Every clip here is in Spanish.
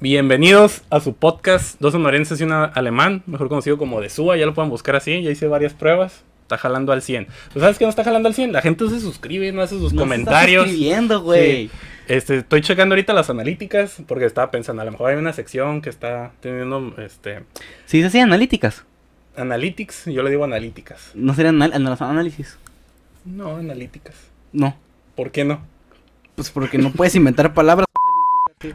Bienvenidos a su podcast Dos sonorenses y un alemán, mejor conocido como de SUA, ya lo pueden buscar así, ya hice varias pruebas. Está jalando al 100. ¿Tú sabes que no está jalando al 100? La gente se suscribe, no hace sus No comentarios. Está suscribiendo, güey. Sí. Este, estoy checando ahorita las analíticas porque estaba pensando, a lo mejor hay una sección que está teniendo este Sí, se hacían analíticas. analytics, yo le digo analíticas. No serían anal- anal- análisis. No, analíticas. No. ¿Por qué no? Pues porque no puedes inventar palabras.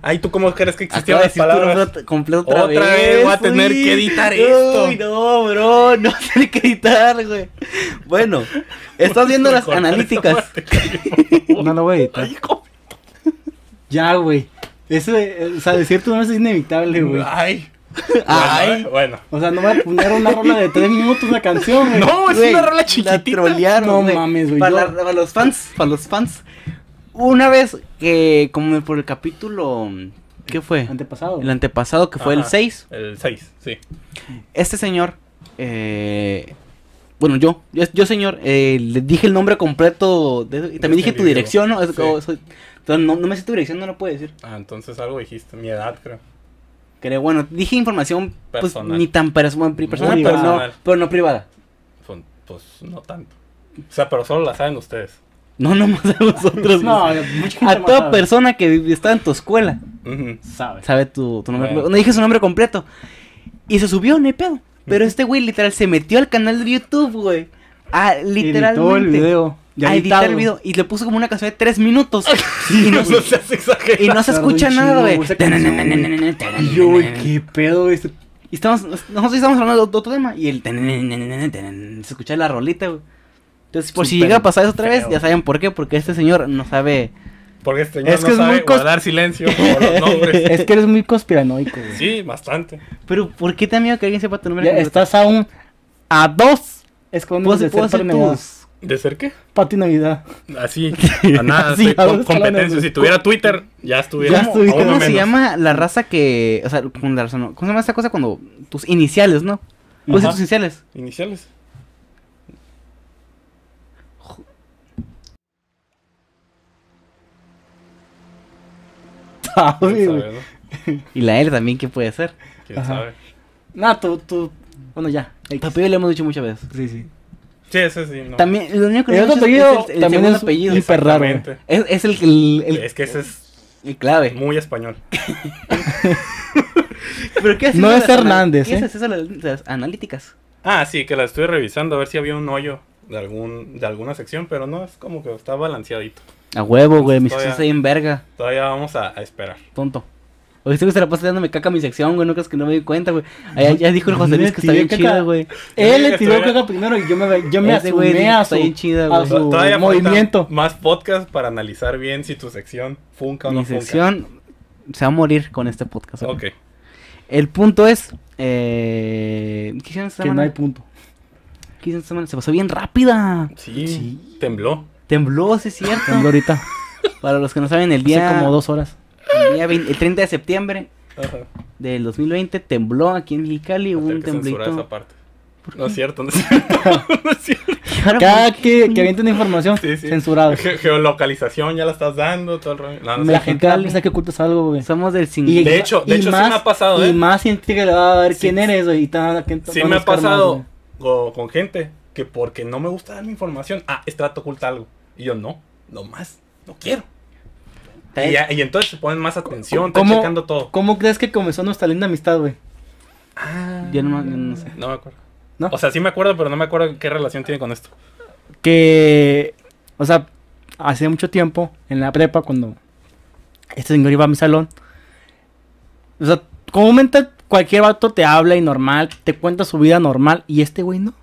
Ay, ¿tú cómo crees que existían las palabras? completo otra, Otra vez voy a tener que editar esto. Uy, no, bro. No tener que editar, güey. Bueno, estás viendo las analíticas. No lo voy a editar. Ya, güey. Eso, eh, o sea, decir tu nombre es inevitable, güey. Ay. Ay. Bueno, bueno. O sea, no voy a poner una rola de tres minutos una canción, güey. No, es una rola La chiquitita. trolearon, No mames, güey, la- para los fans, para los fans. Una vez que, como por el capítulo. ¿Qué fue? Antepasado. El antepasado, que fue el Ajá. 6. El 6, sí. Este señor. Eh, bueno, yo, yo, yo, señor, eh, le dije el nombre completo. De, y también dije tu individuo. dirección, ¿no? Es Sí. soy- entonces, no, no me sé tu dirección, no lo puedo decir. Ah, entonces algo dijiste. Mi edad, creo. Creo, bueno, dije información, pues, Personal. ni tan personal, personal, pero, no, pero no privada. Pues, pues, no tanto. O sea, pero solo la saben ustedes. No, no más a nosotros. No, mucha gente a toda sabe. persona que está en tu escuela. Ujú. Sabe. sabe tu, tu nombre. Bueno. No dije su nombre completo. Y se subió, no hay pedo. Pero este güey literal se metió al canal de YouTube, güey. Ah, literalmente. Editó el video. Ya a editar el video. Y le puso como una canción de tres minutos. y, no, no seas exagerado. y no se escucha nada, güey. yo, güey, qué pedo, güey. este- Y estamos, nosotros estamos hablando de otro tema. Y el. Se escucha la rolita, güey. Entonces, por si llega a pasar eso otra vez, feo. ya saben por qué. Porque este señor no sabe. Porque este señor Es no que es sabe muy guardar silencio por los nombres. Es que eres muy conspiranoico, güey. Sí, bastante. Pero, ¿por qué te da miedo que alguien sepa tu nombre? Ya estás aún a dos escondidos ¿Puedo, de ser tus- ¿De ser qué? Pati Navidad. Así, a nada, Así, estoy a con dos competencia. Si tuviera Twitter, ya estuviera. Ya a estuviera. uno ¿Cómo se llama la raza que. O sea, con la razón, no, ¿cómo se llama esta cosa cuando. Tus iniciales, ¿no? ¿Cómo Ajá. tus iniciales? Iniciales. Sabe, ¿Quién güey. sabe, no? Y la L también, ¿qué puede ser? ¿Quién Ajá. sabe? Nah, tú, tú. Bueno, ya. X. Papillo le hemos dicho muchas veces. Sí, sí. Sí, ese sí. No. También, lo único que El no otro apellido es el, el también segundo es apellido. hiper raro. Es, es el, el, el- Es que ese es el clave. muy español. ¿Pero qué No es Hernández, anal- ¿Qué ¿eh? es eso de las, de las analíticas? Ah, sí, que la estuve revisando a ver si había un hoyo de algún de alguna sección, pero no, es como que está balanceadito. A huevo, güey. Mi sección está ahí en verga. Todavía vamos a, a esperar. Tonto. Oye, este güey se la pasa dándome caca a mi sección, güey. No crees que no me di cuenta, güey. Allá ya dijo el José Luis que está bien caca. chida, güey. Él le tiró estuviera- caca primero y yo me, yo me Ese güey asumé dijo a que está su, bien chida, a güey. su Todavía movimiento. más podcast para analizar bien si tu sección funca o no Mi funca. sección se va a morir con este podcast. güey. Ok. El punto es. Eh, ¿Qué hicieron esta Que no semana? hay punto. ¿Qué hicieron esta semana? Se pasó bien rápida. Sí, Sí. tembló. Tembló, sí es cierto. Tembló ahorita. Para los que no saben, el Hace día. como dos horas. El, día 20 el 30 de septiembre Ajá. del 2020 tembló aquí en Mexicali. Hubo un temblito. No es cierto, no es cierto. no es cierto. Cada ¿por que, que avienten información, Sí, sí. censurado. Ge- geolocalización ya la estás dando, todo el rollo. No, no La gente va a pensar que ocultas algo, güey. Somos del Y- 50. De hecho, de y hecho sí más- me ha pasado, Y ¿eh? más gente que le va a ver Sí. quién eres, güey. Y que te Sí me ha más, pasado con gente que porque no me gusta dar mi información, ah, este trato oculta algo. Y yo, no, no más, no quiero. Y, ya- y entonces se ponen más atención, están ¿Cómo- checando todo. ¿Cómo crees que comenzó nuestra linda amistad, güey? Yo no, yo no sé. No me acuerdo. ¿No? O sea, sí me acuerdo, pero no me acuerdo qué relación tiene con esto. Que, o sea, hace mucho tiempo, en la prepa, cuando este señor iba a mi salón, o sea, comúnmente cualquier vato te habla y normal, te cuenta su vida normal, y este güey no.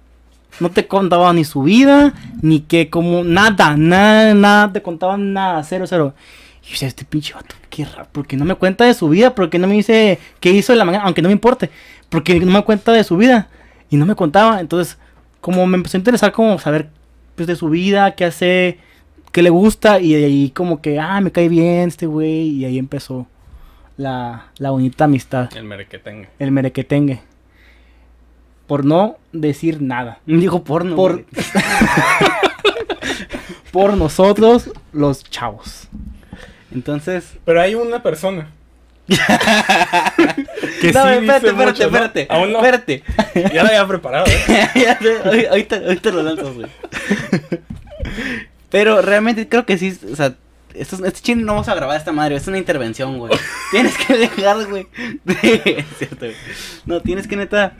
No te contaba ni su vida, ni que como nada, nada, nada, te contaba nada, cero, cero. Y yo decía, este pinche vato, qué raro, porque no me cuenta de su vida, porque no me dice qué hizo en la mañana, aunque no me importe, porque no me cuenta de su vida, y no me contaba, entonces, como me empezó a interesar como saber pues de su vida, qué hace, qué le gusta y de ahí como que, ah, me cae bien este güey y ahí empezó la, la bonita amistad, El merequetengue. el merequetengue. Por no decir nada. Dijo porno. Por, por nosotros, los chavos. Entonces, Pero hay una persona Que no, sí espérate, espérate, mucho, ¿no? espérate. Aún no. Espérate. Ya lo había preparado, ¿eh? Ahorita, ahorita lo lanzas, güey. Pero realmente creo que sí, o sea, esto, es- este chino no vamos a grabar esta madre, es una intervención, güey. Tienes que dejar, güey. es cierto, güey. No, tienes que neta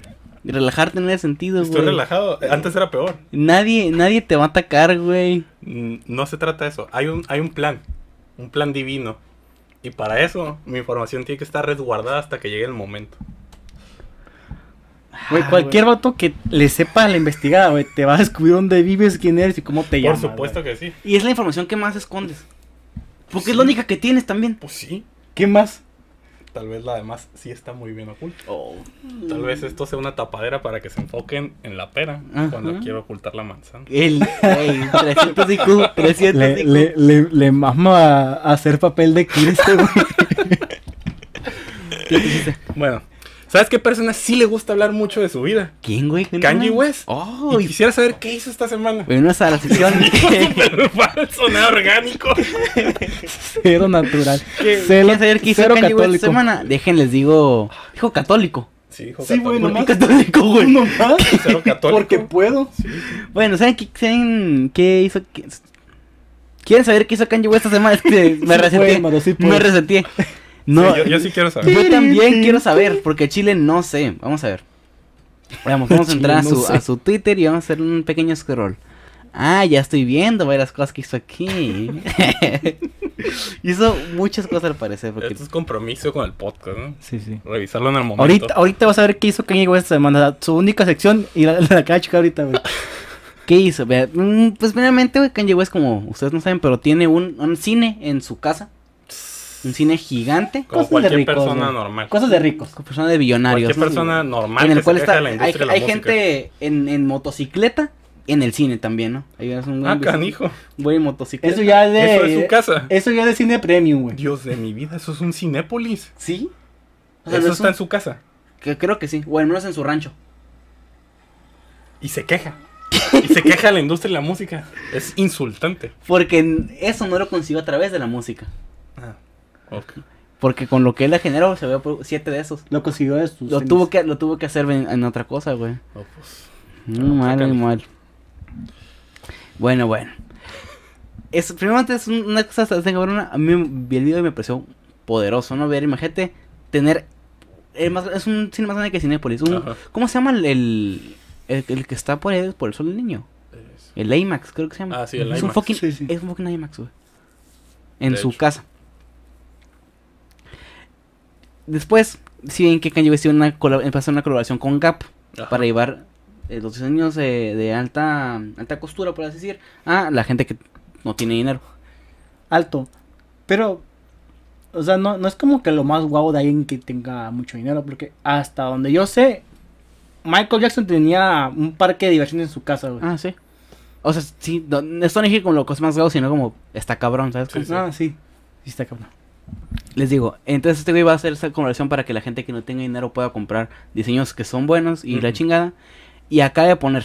relajarte en ese sentido, güey. Estoy relajado. Antes era peor. Nadie, nadie te va a atacar, güey. Mm, No se trata de eso. Hay un, hay un plan. Un plan divino. Y para eso, mi información tiene que estar resguardada hasta que llegue el momento. Güey, Ah, cualquier vato que le sepa la investigada, güey, te va a descubrir dónde vives, quién eres y cómo te Por llamas. supuesto güey. que sí. Y es la información que más escondes. Porque es Sí. la única que tienes también. Pues sí. ¿Qué más? Tal vez la demás sí está muy bien oculta. Oh. Tal vez esto sea una tapadera para que se enfoquen en la pera Ajá. cuando quiero ocultar la manzana. El, ey, 300 IQ, 300 Le, IQ. le, le, le mama a hacer papel de Kira güey. ¿Qué dijiste? Bueno, ¿sabes qué persona sí le gusta hablar mucho de su vida? ¿Quién, güey? Kanye West. Oh, Y quisiera saber qué hizo esta semana. Bueno, a la sección. Falso, nada orgánico. Cero natural. ¿Quieren Cero, saber qué hizo cero Kanye West esta católico. semana? Déjenles digo. Dijo católico. Sí, hijo Sí, católico. bueno, ¿Por qué más. católico, güey? Uno más. Cero católico. Porque puedo. Bueno, ¿saben qué, saben qué hizo? ¿Quieren saber qué hizo Kanye West esta semana? Este, me Sí reseteé. puede, Maro, sí me puede. No, No, yo, yo sí quiero saber. Yo también quiero saber, porque Chile no sé. Vamos a ver. Vamos, vamos a entrar a no su, sé. a su Twitter y vamos a hacer un pequeño scroll. Ah, ya estoy viendo varias cosas que hizo aquí. hizo muchas cosas al parecer. Porque... Esto es compromiso con el podcast, ¿no? Sí, sí. Revisarlo en el momento. Ahorita, ahorita vas a ver qué hizo Kanye West esta semana. Su única sección y la, la acaba de ahorita, güey. ¿Qué hizo? Vea, mm, pues primeramente, güey, Kanye West, como ustedes no saben, pero tiene un, un cine en su casa. Un cine gigante. Como Cosas de ricos, persona güey. normal. Cosas de ricos. Personas de billonarios. Cualquier ¿no? persona normal en el que cual se está. de la Hay, industria de la hay gente en, en motocicleta. En el cine también, ¿no? Ahí ves un Ah, canijo. güey en motocicleta. Eso ya es de. Eso es su casa. Eso ya es de cine premium, güey. Dios de mi vida, eso es un Cinépolis. ¿Sí? O sea, Eso no es está un- en su casa. que creo que sí. O al menos en su rancho. Y se queja. Y se queja la industria de la música. Es insultante. Porque eso no lo consiguió a través de la música. Ah, ok. Porque con lo que él le generó, se ve por siete de esos. Lo consiguió de sus. Lo tenis. tuvo, que, lo tuvo que hacer en, en otra cosa, güey. No, pues. Muy mal, muy mal. Bueno, bueno. Es, primeramente es un- una cosa, ¿sabes, cabrona? A mí vi el video y me pareció poderoso, ¿no? Ver, imagínate, tener... el más- es un cine más grande que Cinépolis. Un. ¿Cómo se llama el, el, el- el que está por, ahí, por el sol del niño? Es- El IMAX, creo que se llama. Ah, sí, el es Un fucking, Sí, sí. Es un fucking IMAX, güey. En De su hecho. casa. Después, si ven que Kanye West una, empezó una colaboración con Gap Ajá. para llevar eh, los diseños de, de alta alta costura, por así decir, a la gente que no tiene dinero. Alto. Pero. O sea, no, no es como que lo más guau de alguien que tenga mucho dinero. Porque hasta donde yo sé. Michael Jackson tenía un parque de diversiones en su casa, güey. Ah, sí. O sea, sí, no, esto no dije como lo que es más grado, sino como está cabrón, ¿sabes? Sí, sí. Ah, sí. Sí, está cabrón. Les digo, entonces este güey va a hacer esa conversión para que la gente que no tenga dinero pueda comprar diseños que son buenos y la chingada. Y acá de poner.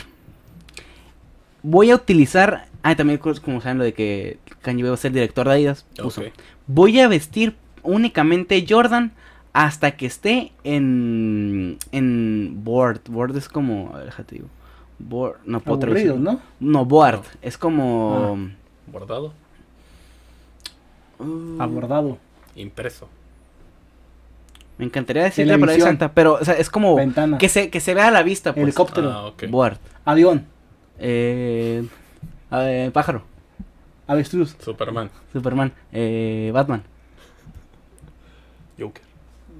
Voy a utilizar. Ah, también como saben lo de que Kanye va a ser director de Adidas. Puso. Ok. Voy a vestir únicamente Jordan hasta que esté en en board. Board es como, a ver, déjate digo. Board, no puedo Aburrido, traducirlo. ¿no? No, board, es como Bordado. uh, Abordado. Impreso. Me encantaría decirle la palabra exacta, pero o sea, es como Ventana. que se que se vea a la vista, pues. Helicóptero. Ah, ok. Board. Avión. Eh, eh, pájaro, Avestruz. Superman. Superman, eh, Batman. Joker.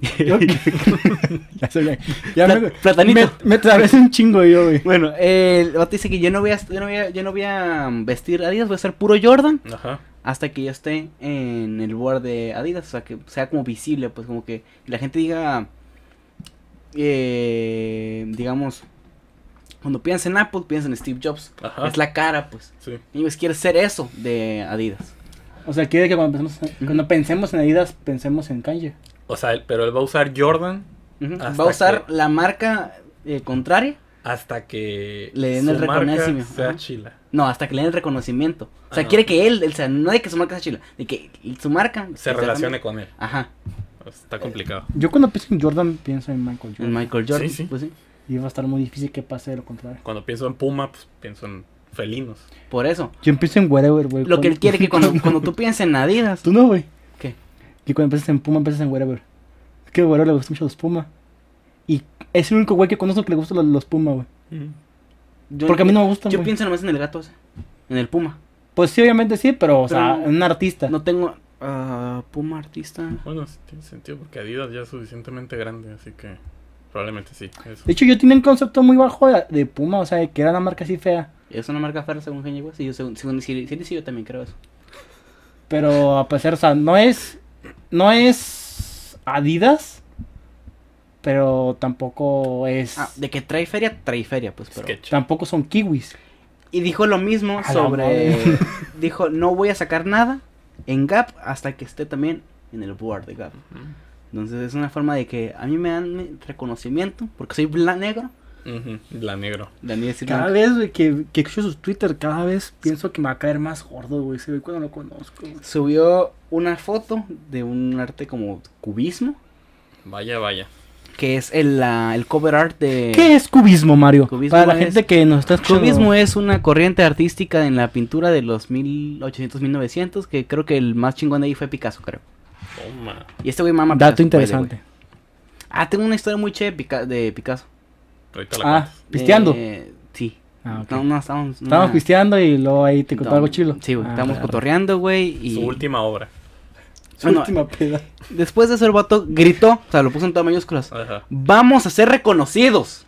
ya Pla- me, platanito. me, me trabé un chingo yo, güey. Bueno, eh, el vato dice que yo no voy a yo no voy a, yo no voy a um, vestir Adidas, voy a ser puro Jordan. Ajá. Hasta que yo esté en el board de Adidas, o sea, que sea como visible, pues como que la gente diga, eh, digamos, cuando piensa en Apple, piensa en Steve Jobs, Ajá. es la cara, pues. Sí. Y pues quiere ser eso de Adidas. O sea, quiere que cuando pensemos, cuando pensemos en Adidas, pensemos en Kanye. O sea, pero él va a usar Jordan Va a usar que- la marca eh, contraria, hasta que Le den su el marca reconocimiento. sea chila. no, hasta que le den el reconocimiento. O sea, Ah, quiere que él, o sea, no de que su marca sea chila, de que su marca Se relacione con él. Ajá. pues, está complicado. Yo cuando pienso en Jordan, pienso en Michael Jordan. En Michael Jordan, Sí, sí. pues sí. Y va a estar muy difícil que pase lo contrario. Cuando pienso en Puma, pues pienso en felinos. Por eso. Yo pienso en wherever, güey. Lo que él quiere que cuando, cuando tú pienses en Adidas. Tú no, güey. ¿Qué? Que cuando empiezas en Puma, empiezas en wherever. Es que wherever le gustan mucho los Puma. Y es el único güey que conozco que le gustan los, los Puma, güey. Yo, Porque a mí no me gustan, Yo pienso nomás en el gato ese. En el Puma. Pues sí, obviamente sí, pero, o sea, Pero un artista. No tengo. ah, Puma artista. Bueno, sí tiene sentido porque Adidas ya es suficientemente grande, así que probablemente sí. Eso. De hecho, yo tenía un concepto muy bajo de, de Puma, o sea, que era una marca así fea. Es una marca fea según Kanye West. Sí, yo, según, según, sí, sí, sí, yo también creo eso. Pero a pesar, o sea, no es. No es Adidas. Pero tampoco es. Ah, de que trae feria, trae feria, pues. Pero... Sketch. Tampoco son kiwis. Y dijo lo mismo A sobre. dijo, no voy a sacar nada en Gap hasta que esté también en el board de Gap. Entonces es una forma de que a mí me dan mi reconocimiento porque soy bla negro. La negro. Cada blanco. vez, güey, que, que escucho sus Twitter, cada vez pienso que me va a caer más gordo, güey. Se ve cuando lo conozco. güey. Subió una foto de un arte como cubismo. Vaya, vaya. Que es el, la- el cover art de. ¿Qué es cubismo, Mario? Cubismo Para la es- gente que nos está escuchando. Cubismo es una corriente artística en la pintura de los 1800-1900. Que creo que el más chingón de ahí fue Picasso, creo. Toma. Y este güey mama Dato Picasso, interesante. Ah, tengo una historia muy chévere de Pica- de Picasso. Ahorita la Ah, cuentas. pisteando. Eh, sí. Ah, ok. No, no, estábamos. Estábamos una- pisteando y luego ahí te contó algo chilo. Sí, güey. Ah, estábamos claro. cotorreando, güey. Y Su última obra. Su Bueno, última peda. después de eso, el vato gritó. O sea, lo puso en todas mayúsculas. Ajá. Vamos a ser reconocidos.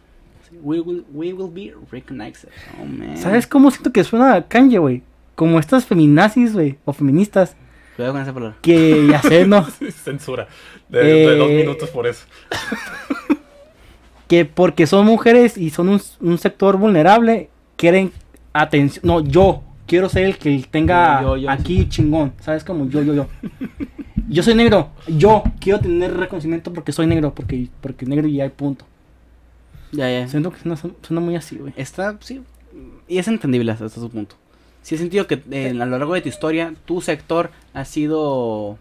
We will, we will be recognized. Oh, man. ¿Sabes cómo siento que suena a Kanye, güey? Como estas feminazis, güey, o feministas, Cuidado con esa palabra. que ya sé, ¿no? Censura. De, de Eh, dos minutos por eso. que porque son mujeres y son un, un sector vulnerable, quieren atención. No, yo quiero ser el que tenga Yo, yo, yo, aquí chingón, ¿sabes? Como yo, yo, yo. Yo soy negro, yo quiero tener reconocimiento porque soy negro, porque, porque negro y hay punto. Ya, ya. Siento que suena, suena muy así, güey. Está, sí. Y es entendible hasta su punto. Sí he sentido que eh, a lo largo de tu historia, tu sector ha sido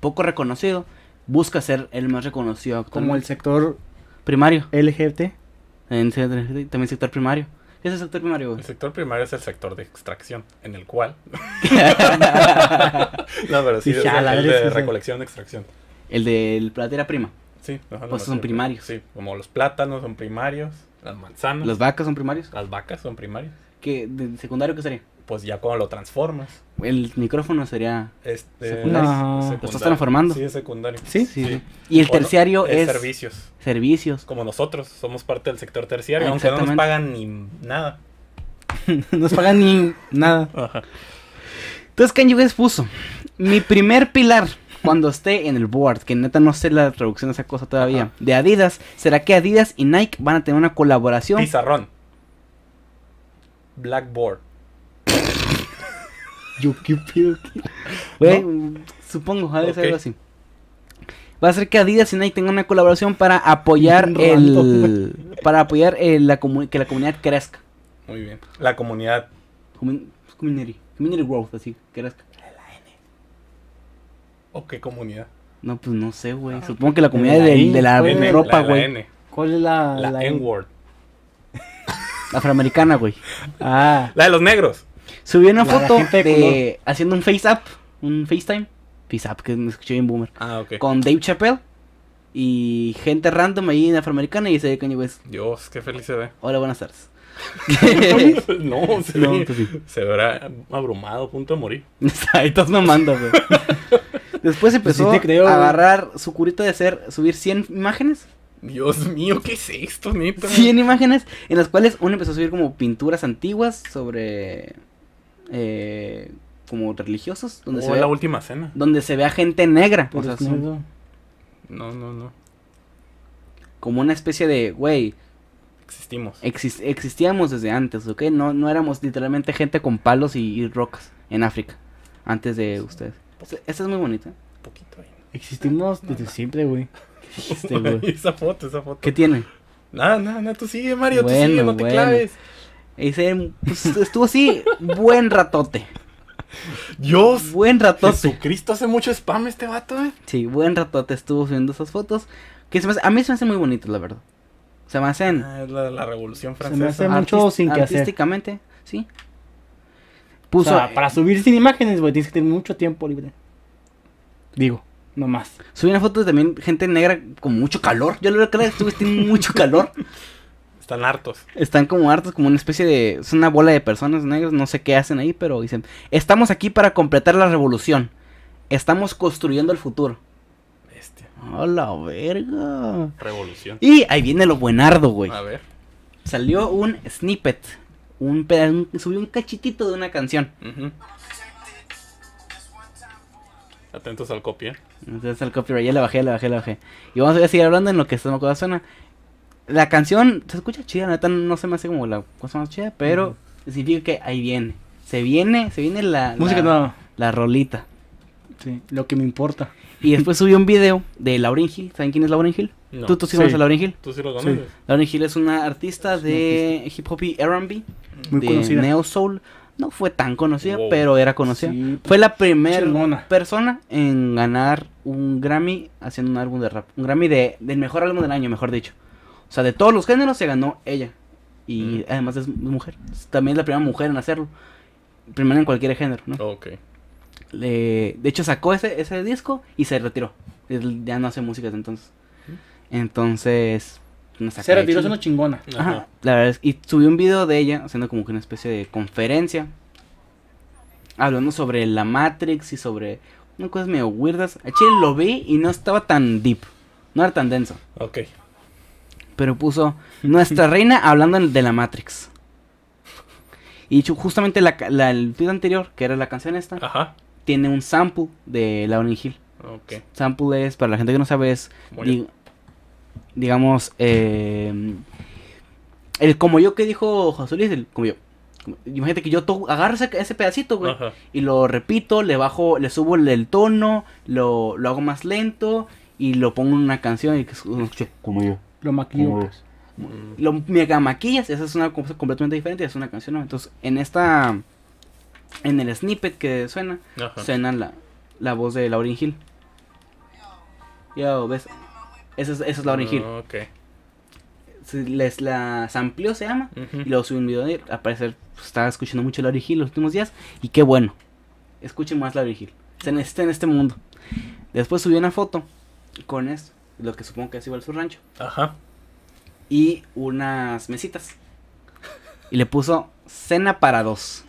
poco reconocido. Busca ser el más reconocido Como el sector primario. LGBT. En también sector primario. ¿Qué es el sector primario? El sector primario es el sector de extracción, en el cual. no, pero sí, Sí, es ya, el, de recolección extracción. el de platera prima. Sí, ajá, Pues son primarios. Sí, como los plátanos son primarios, las manzanas, Las vacas son primarios. las vacas son primarias. ¿Qué, de secundario qué sería? Pues ya cuando lo transformas. El micrófono sería. Este, Secundario. No. ¿Lo secundario. estás transformando? Sí, es secundario. ¿Sí? Sí. Y el terciario es, servicios. servicios. Como nosotros somos parte del sector terciario, Ah, aunque no nos pagan ni nada. No nos pagan ni nada. Ajá. Entonces Kanye West puso mi primer pilar cuando esté en el board, que neta no sé la traducción de esa cosa todavía, Ajá. de Adidas, será que Adidas y Nike van a tener una colaboración. Pizarrón. Blackboard. Yo qué pido que- Güey, supongo, ha de ser algo así. Va a ser que Adidas y Nike tengan una colaboración para apoyar el para apoyar el- la que la comunidad crezca. Muy bien. La comunidad. Comun- community, community growth, así, crezca. ¿O qué comunidad? No, pues no sé, güey. Supongo que la comunidad la de, I, de la. N, ropa, la, la güey. N. ¿Cuál es la. La, la- N-word. Afroamericana, güey. Ah, La de los negros. Subió una la foto de de, haciendo un face up, un FaceTime. Face up, que me escuché bien boomer. Ah, ok. Con Dave Chappelle y gente random ahí en afroamericana y dice Kanye West. Dios, qué feliz se ve. Hola, buenas tardes. no, se, No, ve- pues sí. se verá abrumado, a punto de morir. Ahí estás mamando, güey. Después empezó Sí te creo, a agarrar su curita de hacer, subir 100 imágenes. Dios mío, ¿qué es esto, neta? 100 imágenes en las cuales uno empezó a subir como pinturas antiguas sobre eh, como religiosos donde, Oh, se ve, la última cena. donde se ve a gente negra, o sea, son. No, no, no. como una especie de, güey, Existimos. exis- existíamos desde antes, ¿ok? No, no éramos literalmente gente con palos y, y rocas en África antes de ustedes. Esta es muy bonita. Un poquito ahí. Existimos desde siempre, güey. Este, güey. esa foto, esa foto. ¿Qué tiene? Nada, nada, nada, tú sigue, Mario, tú Bueno, sigue, no te bueno. claves. Ese, pues, estuvo así buen ratote. Dios. Buen ratote. Jesucristo hace mucho spam este vato, eh. Sí, buen ratote estuvo subiendo esas fotos. Que se me hace- a mí se me hacen muy bonitas, la verdad. Se me hacen Ah, es la, la revolución Se me francesa. hace mucho sin que hacer. artísticamente, sí. O Puso, sea, para subir sin imágenes, güey, tienes que tener mucho tiempo libre. Digo, no más. subí una foto de también gente negra con mucho calor. Yo lo creo que estuve tienen mucho calor. Están hartos. Están como hartos, como una especie de... Es una bola de personas negras, no sé qué hacen ahí, pero dicen... Estamos aquí para completar la revolución. Estamos construyendo el futuro. Bestia. ¡A la verga! Revolución. Y ahí viene lo buenardo, güey. A ver. Salió un snippet. Un, un- subió un cachitito de una canción. Atentos al copia. Entonces el copyright, ya le bajé, le bajé, le bajé. Y vamos a seguir hablando en lo que se me acuerda suena. La canción se escucha chida, la neta no se me hace como la cosa más chida, pero significa que ahí viene. Se viene, se viene la, Música la, no. la rolita. Sí, lo que me importa. Y después subió un video de Lauryn Hill. ¿Saben quién es Lauryn Hill? No. ¿Tú, tú sí Sí. conoces a Lauryn Hill? ¿Tú sí lo conoces? Lauryn Hill es una artista de hip hop y R&B, Muy de conocida. neo soul. No fue tan conocida, Wow. pero era conocida. Sí, Fue la primera persona en ganar un Grammy haciendo un álbum de rap. Un Grammy de, del mejor álbum del año, mejor dicho. O sea, de todos los géneros se ganó ella. Y Mm. además es mujer. También es la primera mujer en hacerlo. Primera en cualquier género, ¿no? Ok. Le- de hecho, sacó ese, ese disco y se retiró. Ya no hace música desde entonces. Entonces... no saca Se retiró chile. siendo chingona. Ajá, Ajá. la verdad es y subió un video de ella haciendo como que una especie de conferencia hablando sobre la Matrix y sobre unas cosas medio weirdas. A Chile lo vi y no estaba tan deep, no era tan denso, Ok. Pero puso nuestra reina hablando de la Matrix. Y justamente la, la- el video anterior, que era la canción esta, Ajá. tiene un sample de Lauryn Hill. Sample es, para la gente que no sabe, es digamos, eh, el como yo que dijo José Luis, el como yo. Imagínate que yo agarro ese, ese pedacito, güey, Ajá. y lo repito, le bajo, le subo el, el tono, lo, lo hago más lento y lo pongo en una canción y que como yo. Lo maquillo. Mm, Lo mega maquillas, esa es una cosa completamente diferente, es una canción, ¿no? Entonces, en esta, en el snippet que suena, Ajá. suena la, la voz de Lauryn Hill. Yo, ¿ves? Esa es, esa es Lauryn Hill. Ok. Se- les la amplió se llama y luego subí un video de. Al parecer pues, estaba escuchando mucho Lauryn Hill los últimos días y qué bueno. Escuchen más Lauryn Hill. Está en, está en este mundo. Después subí una foto con esto, lo que supongo que es igual su rancho, Ajá. y unas mesitas. Y le puso cena para dos.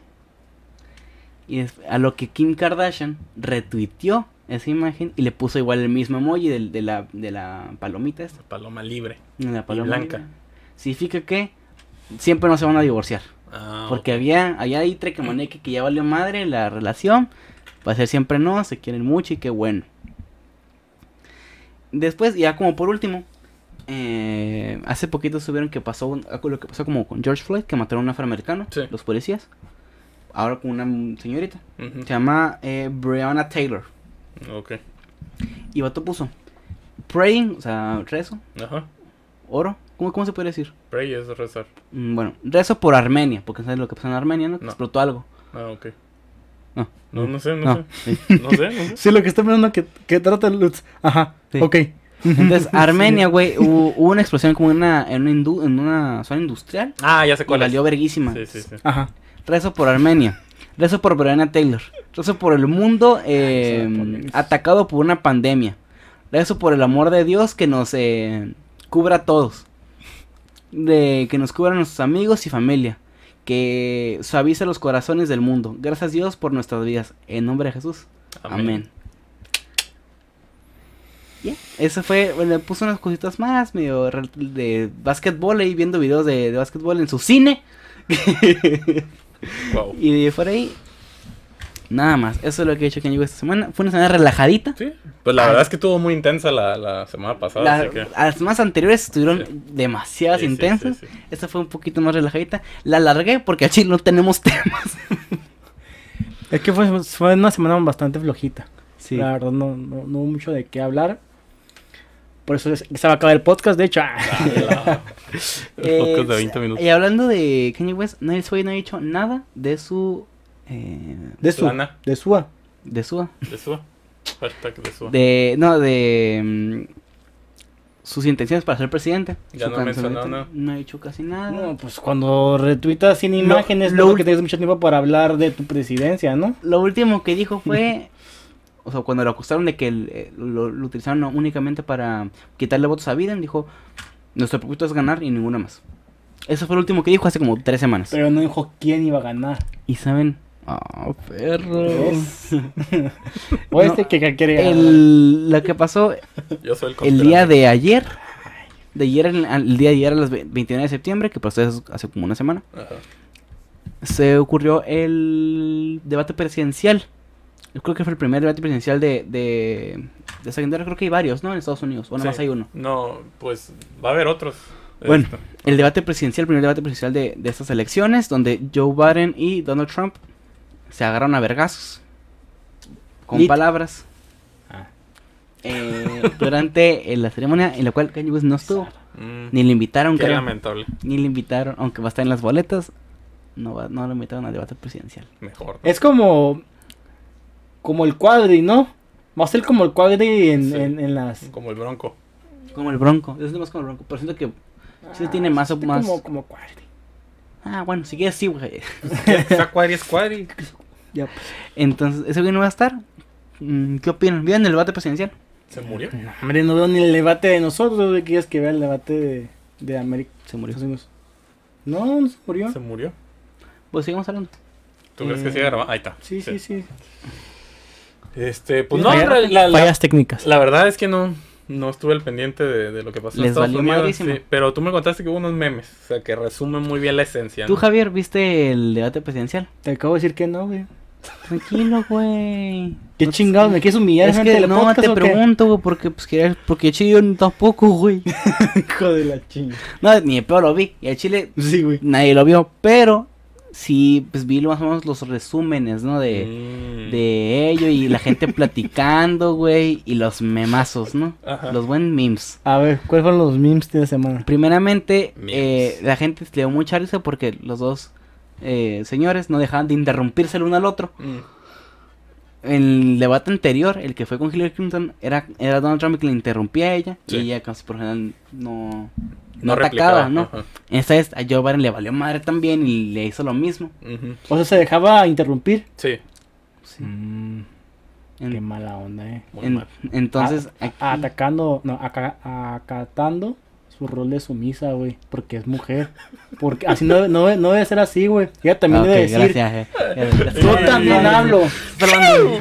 Y a lo que Kim Kardashian retuiteó esa imagen y le puso igual el mismo emoji del- de, la, de la palomita esta. Paloma libre. de La paloma blanca. Significa que siempre no se van a divorciar. Ah, Porque había, allá hay trequemaneque que ya valió madre la relación. Va a ser siempre no, se quieren mucho y qué bueno. Después, ya como por último, eh, hace poquito subieron que pasó un- lo que pasó como con George Floyd, que mataron a un afroamericano, Sí. los policías. Ahora con una señorita. Se llama eh, Breonna Taylor. Ok. Y Vato puso praying, o sea, rezo, Ajá. oro. ¿Cómo, cómo se puede decir? Pray es rezar. Mm, Bueno, rezo por Armenia, porque sabes lo que pasó en Armenia, ¿no? Que No. explotó algo. Ah, ok. No. No, no sé, no, No. sé. No sé, no sé. Sí, lo que está pensando que, que trata el Lutz. Ajá. Sí. Ok. Entonces, Armenia, güey, hubo, hubo una explosión como en una, en una, indu- en una zona industrial. Ah, ya sé Y cuál es. valió verguísima. Sí, sí, sí. Ajá. Rezo por Armenia. Rezo por Breonna Taylor. Rezo por el mundo eh, Rezo por- atacado por una pandemia. Rezo por el amor de Dios que nos eh, cubra a todos. De que nos cubra a nuestros amigos y familia. Que suavice los corazones del mundo. Gracias Dios por nuestras vidas. En nombre de Jesús. Amén. Eso fue, bueno, le puso unas cositas más, medio de básquetbol ahí viendo videos de, de básquetbol en su cine. Wow. y de por ahí, nada más. Eso es lo que he hecho Kanye West esta semana. Fue una semana relajadita. Sí. Pues la verdad es que estuvo muy intensa la, la semana pasada, La- así que. Las más anteriores estuvieron Sí. demasiadas Sí, sí, intensas. sí, sí. Esta fue un poquito más relajadita. La alargué porque aquí no tenemos temas. Es que fue, fue una semana bastante flojita. Sí. La verdad, no, no, no hubo mucho de qué hablar. Por eso es- se va a acabar el podcast, de hecho. Ah, El Eh, podcast de 20 minutos. Y hablando de Kanye West, Niles Way no ha dicho nada de su eh, De su. Lana. De SUA. de SUA. De su. Hashtag de su. De, no, de mm, sus intenciones para ser presidente. Ya Su no mencionó, candidato No ha dicho casi nada. No, pues cuando retuitas sin imágenes, lo lo que tienes mucho tiempo para hablar de tu presidencia, ¿no? Lo último que dijo fue, o sea, cuando lo acusaron de que el- eh, lo, lo utilizaron únicamente para quitarle votos a Biden, dijo, nuestro propósito es ganar y ninguna más. Eso fue lo último que dijo hace como tres semanas. Pero no dijo quién iba a ganar. Y saben, ah, perro. O este que, que quiere ganar. El, lo que pasó Yo soy el el día de ayer, de ayer, el día de ayer a las ve- 29 de septiembre, que es hace como una semana, Ajá. se ocurrió el debate presidencial. Yo creo que fue el primer debate presidencial de, de, de secundaria. Creo que hay varios, ¿no? En Estados Unidos. O nada más Sí. hay uno. No, pues va a haber otros. Bueno, Este, el debate presidencial, el primer debate presidencial de, de estas elecciones, donde Joe Biden y Donald Trump se agarraron a vergazos. Con Lit. palabras. Ah. eh, durante eh, la ceremonia en la cual Kanye West no estuvo. mm, Ni le invitaron, qué creo. lamentable. Ni le invitaron, aunque va a estar en las boletas. No, va, no lo invitaron al debate presidencial. Mejor. ¿no? Es como. Como el cuadri, ¿no? Va a ser como el cuadri en, Sí. en, en las. Como el bronco. Como el Bronco. Es más como el Bronco. Pero siento que. Sí tiene más o más- Como, como cuadri. Ah, bueno, si quieres sí, güey. Está cuadri es cuadri. Ya, pues. Entonces, ¿ese güey no va a estar? Mm, ¿Qué opinan? ¿Vieron el debate presidencial? Se murió. No, hombre, no veo ni el debate de nosotros, güey. ¿Quieres que vea el debate de, de América? Se murió. No, no se murió. Se murió. Pues sigamos hablando. ¿Tú crees Eh, que sigue grabando? Ahí está. Sí, sí, sí. Este, pues no, Falla- la, la- fallas técnicas. la verdad es que no, no estuve al pendiente de, de lo que pasó en Les Estados valió Unidos. sí, pero tú me contaste que hubo unos memes, o sea, que resumen muy bien la esencia. ¿Tú, ¿no? Javier, viste el debate presidencial? Te acabo de decir que no, güey. Tranquilo, güey. ¿Qué chingados? ¿Me quieres humillar Es que no podcast te pregunto, güey, porque pues quería, porque Chile yo tampoco, güey. Hijo de la chinga. No, ni de peor lo vi. Y a Chile Sí, güey. nadie lo vio, pero sí, pues vi más o menos los resúmenes, ¿no? De, Mm. de ello y la gente platicando, güey, y los memazos, ¿no? Ajá. Los buen memes. A ver, ¿cuáles fueron los memes de la semana? Primeramente, eh, la gente le dio mucha risa porque los dos eh, señores no dejaban de interrumpirse el uno al otro. Mm. En el debate anterior, el que fue con Hillary Clinton, era, era Donald Trump que le interrumpía a ella Sí. y ella casi por general no, no, No atacaba, ¿no? ajá. Esta vez a Joe Biden le valió madre también y le hizo lo mismo. O sea, se dejaba interrumpir. Sí, Sí. Mm, En- qué mala onda, eh. muy en- mal. entonces, A- aquí- a- atacando, no, aca- acatando su rol de sumisa, güey. Porque es mujer. Porque así no, no, no debe ser así, güey. Ella también Ah, debe decir. gracias, eh. Gracias. Yo también hablo. Fernando.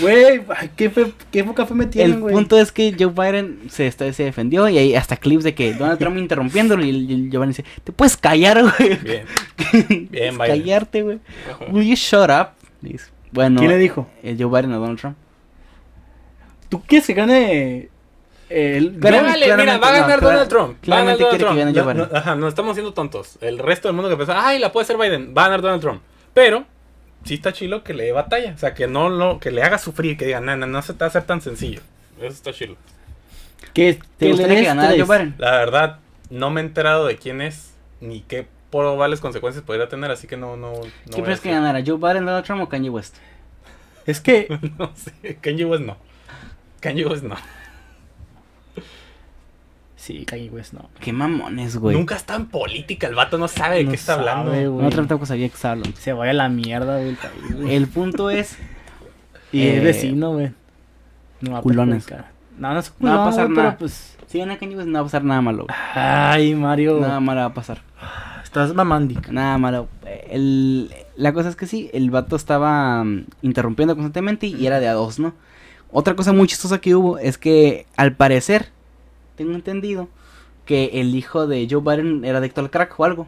Güey, qué, qué poca fe me El tienen, güey. punto es que Joe Biden se, está- se defendió y hay hasta clips de que Donald Trump interrumpiéndolo y, el- y el Joe Biden dice, te puedes callar, güey. Bien. Bien, Biden. Callarte, güey. Will you shut up? Bueno, ¿Quién le dijo? el Joe Biden a Donald Trump. ¿Tú quieres que gane el... Pero- vale, mira, claramente va a no, ganar clara- Donald Trump. Va a ganar claramente Donald Trump. No, no, ajá, no estamos siendo tontos. El resto del mundo que pensó, ay, la puede hacer Biden, va a ganar Donald Trump. Pero sí está chilo que le dé batalla. O sea, que no lo, que le haga sufrir, que diga, no, no, no se te va a hacer tan sencillo. Eso está chilo. Que, ¿Te gustaría que ganara. Joe Biden? La verdad, no me he enterado de quién es ni qué probables consecuencias podría tener, así que no, no. no ¿Qué crees que ganara? ¿Joe Biden, Donald Trump o Kanye West? Es que... No sé, Kanye West no. Kanye West no. Sí, Kanye West, no. Qué mamones, güey. Nunca está en política, el vato no sabe de No qué está sabe, hablando. güey. No tampoco sabía que estaba hablando. Se vaya a la mierda, güey. el punto es, Y Eh, es vecino, güey. No va a culones. perjudicar. No, no es No va a pasar güey, nada. Pero pues... si gana Kanye West no va a pasar nada malo. güey. Ay, Mario. Nada malo va a pasar. Estás mamandic. Nada malo. El, la cosa es que sí, el vato estaba mm, interrumpiendo constantemente y era de a dos, ¿no? Otra cosa muy chistosa que hubo es que al parecer, tengo entendido, que el hijo de Joe Biden era adicto al crack o algo.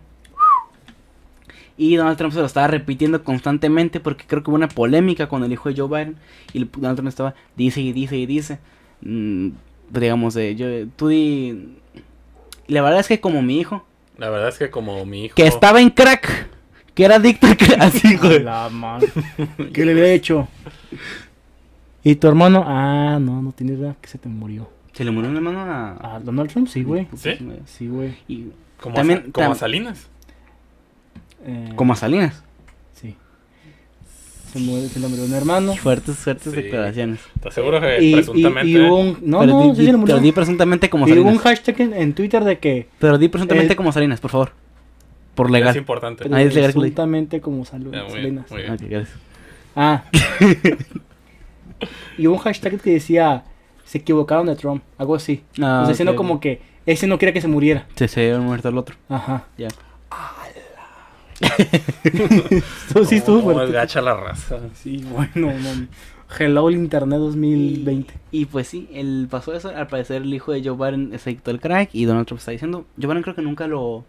Y Donald Trump se lo estaba repitiendo constantemente porque creo que hubo una polémica con el hijo de Joe Biden. Y el- Donald Trump estaba, dice y dice y dice. Mm, digamos, eh, yo, tú di... La verdad es que como mi hijo, La verdad es que como mi hijo. que estaba en crack, que era adicto al crack. Así, güey. La. ¿Qué le había hecho? ¿Y tu hermano? Ah, no, no tienes idea que se te murió. Se le murió un hermano a... Ah, Donald Trump, sí, güey. ¿Sí? Sí, güey. Y, Como, También- a, como a Salinas. Eh, como a Salinas. Sí. Se le murió un hermano. Fuertes, fuertes Sí. declaraciones. ¿Estás seguro que Y, presuntamente? y hubo un. No, pero, no, di, sí di- se le murió. pero di presuntamente como Y hubo un Salinas. hashtag en, en Twitter de que. Pero di presuntamente Eh, como Salinas, por favor. Por Es legal. importante. Ah, es legal Presuntamente como salud. Ah, muy bien, Salinas. muy bien. Ah. y hubo un hashtag que decía. Se equivocaron de Trump. Algo así. Ah, o sea, diciendo como que ese no quería que se muriera. Se se había muerto el otro. Ajá. Ya. Esto sí estuvo ¿Cómo es fuerte. gacha la raza? Sí, bueno, no. Hello el Internet 2020. Y pues sí, el pasó eso. Al parecer, el hijo de Joe Biden se dictó el crack. Y Donald Trump está diciendo. Joe Biden creo que nunca lo.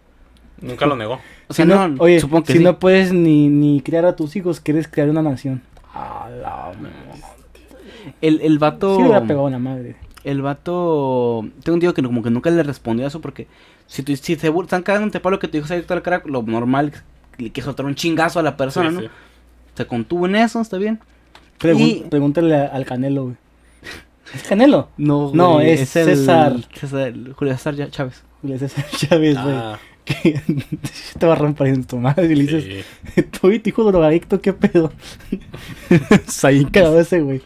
Nunca lo negó. O sea, Si no- no, oye, supongo que si sí. no puedes ni, ni criar a tus hijos, quieres crear una nación. A la El, el vato. Sí le hubiera pegado a la madre. El vato. Tengo un tío que no- como que nunca le respondió a eso porque. Si, tu- si te bur- están cagando te palo que tu hijo se adicto al crack, lo normal es que soltar un chingazo a la persona, Sí, ¿no? sí. Se contuvo en eso, está bien. Pregun- Y- Pregúntale al Canelo, güey. ¿Es Canelo? No, No, güey, es César. César Julio César Chávez. Julio César Chávez, güey. Ah, Que te va a romper en tu madre y le dices, sí. tú y tu hijo drogadicto, ¿qué pedo? Está ahí cagado ese, güey.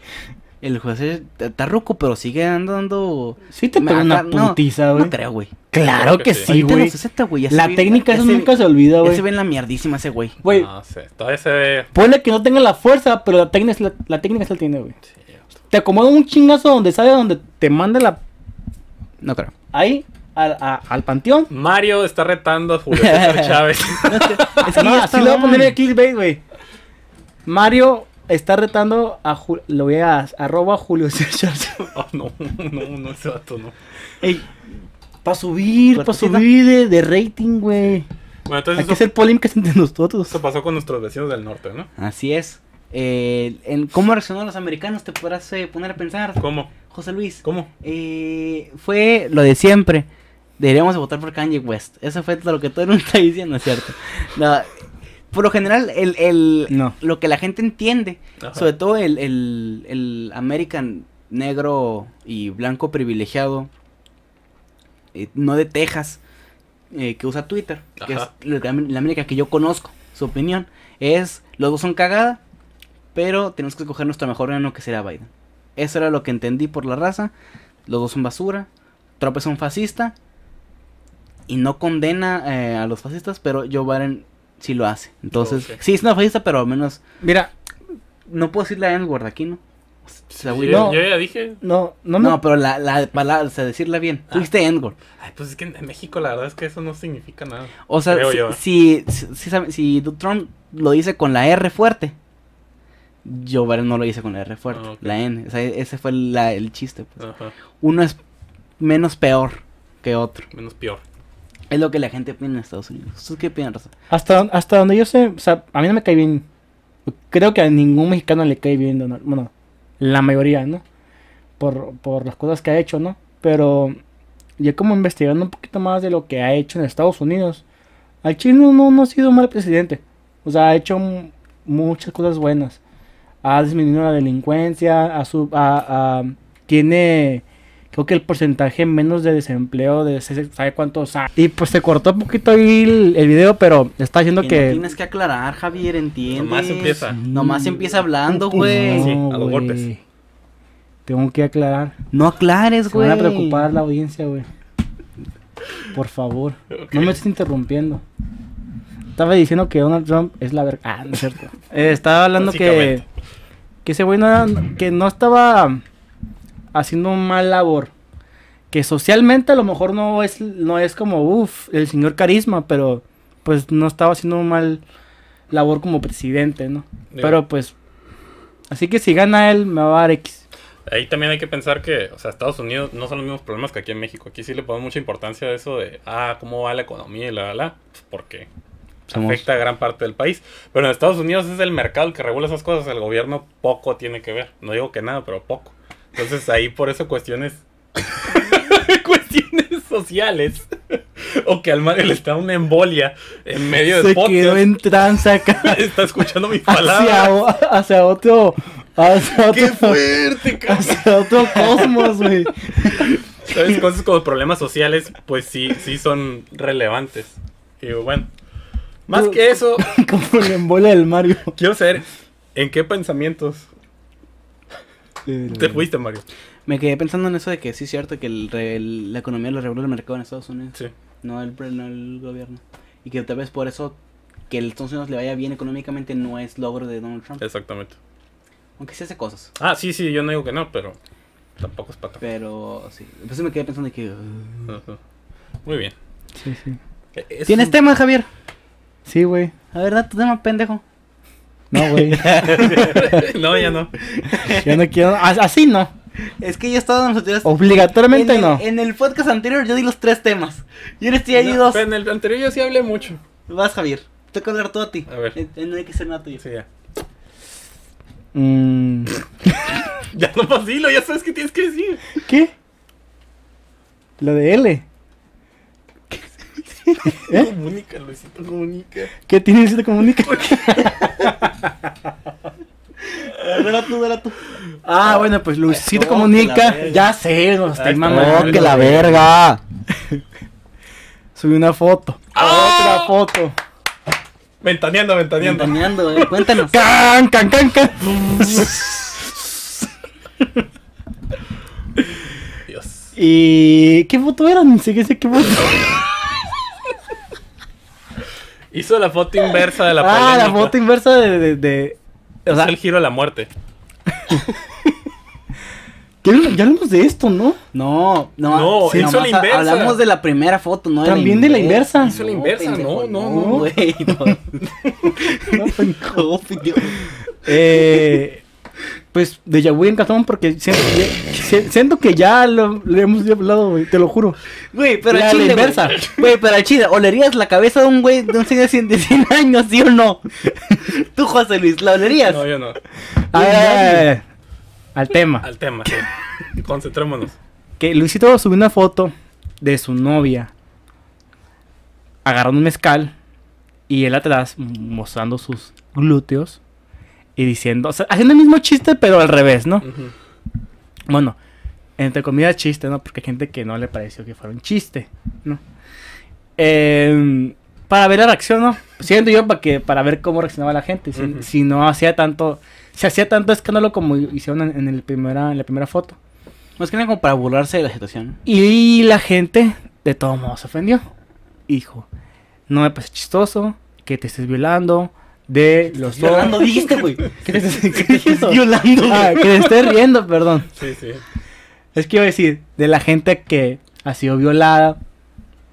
El juez es- está ruco, pero sigue andando. Sí te Me pegó una no, putiza, güey. No creo, güey. Claro que Sí. güey. los 60, güey. ya se La técnica ya eso nunca se olvida, güey. se ve en la mierdísima ese güey. Güey, No sé. Todavía se ve. ponle que no tenga la fuerza, pero la técnica, la, la técnica se la tiene, güey. Sí, Te acomoda un chingazo donde sabe donde te manda la... No creo. Ahí, al, a- al panteón. Mario está retando a Julio César Chávez. Es que No, ya así le voy a poner el clickbait, güey. Mario está retando a... Ju- Lo voy a... Arroba Julio César. Oh, no, no, no, ese vato no. Ey, para subir, para subir de, de rating, güey. Bueno, Hay entonces que eso, hacer polémicas entre nosotros. eso pasó con nuestros vecinos del norte, ¿no? Así es. Eh, en ¿Cómo reaccionaron los americanos? Te podrás eh, poner a pensar. ¿Cómo? José Luis. ¿Cómo? Eh, fue lo de siempre. Deberíamos de votar por Kanye West. Eso fue todo lo que todo el mundo está diciendo, ¿cierto? No, por lo general, el, el- No. lo que la gente entiende, Ajá. sobre todo el, el, el American negro y blanco privilegiado, eh, no de Texas, eh, que usa Twitter, que es la América que yo conozco, su opinión, es los dos son cagada, pero tenemos que escoger nuestro mejor gobierno que será Biden. Eso era lo que entendí por la raza. Los dos son basura. Trump es un fascista. Y no condena eh, a los fascistas, pero Joe Biden sí lo hace. Entonces, Ok. sí es una fascista, pero al menos Mira, no puedo decir la N-word aquí, ¿no? O sea, güey, yo, no. yo ya dije. no, no, no, me- pero la, la palabra, o sea, decirla bien. Ah. dijiste N-word. Ay, pues es que en en México la verdad es que eso no significa nada. O sea, si, yo. si, si, si Trump lo dice con la R fuerte, Biden no lo dice con la R fuerte, Ah, la N. O sea, ese fue la- el chiste. pues. Uno es menos peor que otro. Menos peor. Es lo que la gente opina en Estados Unidos. ¿Ustedes qué opinan, Raza? hasta, hasta donde yo sé, o sea, a mí no me cae bien. Creo que a ningún mexicano le cae bien Donald. Bueno, la mayoría, ¿no? Por, por las cosas que ha hecho, ¿no? Pero ya como investigando un poquito más de lo que ha hecho en Estados Unidos, al chino no, no ha sido mal presidente. O sea, ha hecho muchas cosas buenas. Ha disminuido la delincuencia, a su, a, a- tiene, creo que el porcentaje menos de desempleo de ese- sabe cuántos años. Y pues se cortó un poquito ahí el, el video, pero está diciendo Que que... no tienes que aclarar, Javier, entiendes. Nomás empieza. Nomás empieza hablando, güey. Sí, No, a los güey. golpes. Tengo que aclarar. No aclares, güey. van a preocupar la audiencia, güey. Por favor. No me estés interrumpiendo. Estaba diciendo que Donald Trump es la verga. Ah, no es cierto. Eh, estaba hablando que, que ese güey no, era- que no estaba haciendo un mal labor. Que socialmente a lo mejor no es, no es como, uff, el señor carisma, pero pues no estaba haciendo un mal labor como presidente, ¿no? Pero pues, así que si gana él, me va a dar X. Ahí también hay que pensar que, o sea, Estados Unidos no son los mismos problemas que aquí en México. Aquí sí le ponemos mucha importancia a eso de, ah, cómo va la economía y la, la, la. Pues porque Somos- afecta a gran parte del país. Pero en Estados Unidos es el mercado el que regula esas cosas. El gobierno poco tiene que ver. No digo que nada, pero poco. Entonces ahí por eso cuestiones. cuestiones sociales. o que al Mario le está una embolia en medio de Se podcast. quedó en trance acá. Está escuchando mi hacia, palabra. o- hacia otro. Hacia ¡Qué otro, fuerte, cabrón! hacia otro cosmos, güey. ¿Sabes? Cosas como problemas sociales, pues sí, sí son relevantes. Y bueno, más que eso, Como la embolia del Mario. quiero saber ¿En qué pensamientos te fuiste, Mario? Me quedé pensando en eso de que sí es cierto que el el- la economía lo regula el mercado en Estados Unidos, Sí. no, el, no el gobierno. Y que tal vez por eso que el Estados Unidos le vaya bien económicamente no es logro de Donald Trump. Exactamente. Aunque sí hace cosas. Ah, sí, sí, yo no digo que no, pero tampoco es pato. Pero sí. Entonces me quedé pensando de que... uh. Muy bien. Sí, sí. Es ¿Tienes un- temas, Javier? Sí, güey. A ver, da tu tema, pendejo. No, güey. no, ya no. Yo no quiero. as- Así no. Es que yo estaba dando los anteriores- Obligatoriamente en el, no. En el podcast anterior yo di los tres temas. Y ahora estoy ahí No, dos. pero en el anterior yo sí hablé mucho. Vas, Javier. Te toca hablar tú a ti. A ver. Eh, eh, No hay que ser nada tuyo. Sí, ya. Mm, Ya no vacilo, ya sabes qué tienes que decir. ¿Qué? Lo de L. ¿Eh? Comunica, Luisito, comunica. ¿Qué tiene se comunica? Dala tú, dala tú. Ah, bueno, pues Luisito Oh, comunica. Ya sé, nos está. mamando. Oh, que la verga. Subí una foto. ¡Ah! Otra foto. Ventaneando, ventaneando. Ventaneando, eh. Cuéntanos. Can, can, can, can. Dios. ¿Y qué foto era? Ni siquiera sé qué foto. Hizo la foto inversa de la ah, la polémica. foto inversa de. de, de- o Es sea, el giro a la muerte. ya hablamos- ya hablamos de esto, ¿no? No, no. No, sí, hizo la inversa. Hablamos de la primera foto, no También de la inversa. Hizo la inversa, pendejo, no, no, no. güey, no. No, pendejo. No, pendejo. Eh, pues de vu en Catón porque siento, si- siento que ya lo, lo hemos hablado, güey, te lo juro. Güey, pero La- chile, la inversa. Güey, pero al chile, ¿olerías la cabeza de un güey de un señor de 100 de 100 años, sí o no? Tú, José Luis, ¿la olerías? No, yo no. A ver, a ver, a ver, al tema. Al tema, sí. Concentrémonos. Que Luisito subió una foto de su novia agarrando un mezcal y él atrás mostrando sus glúteos y diciendo, o sea, haciendo el mismo chiste pero al revés, ¿no? Ujú. Bueno, entre comillas chiste, ¿no? Porque hay gente que no le pareció que fuera un chiste, ¿no? Eh, para ver la reacción, ¿no? Siento yo para que para ver cómo reaccionaba la gente. Si, Ujú. si no hacía tanto, si hacía tanto escándalo como hicieron en, en el primera, en la primera foto. Más que nada como para burlarse de la situación. Y la gente de todos modos se ofendió. Hijo, no me parece chistoso que te estés violando de los dos. Violando, dijiste, güey. ¿Qué te. Violando. Ah, que te estés riendo, perdón. Sí, sí. Es que iba a decir, de la gente que ha sido violada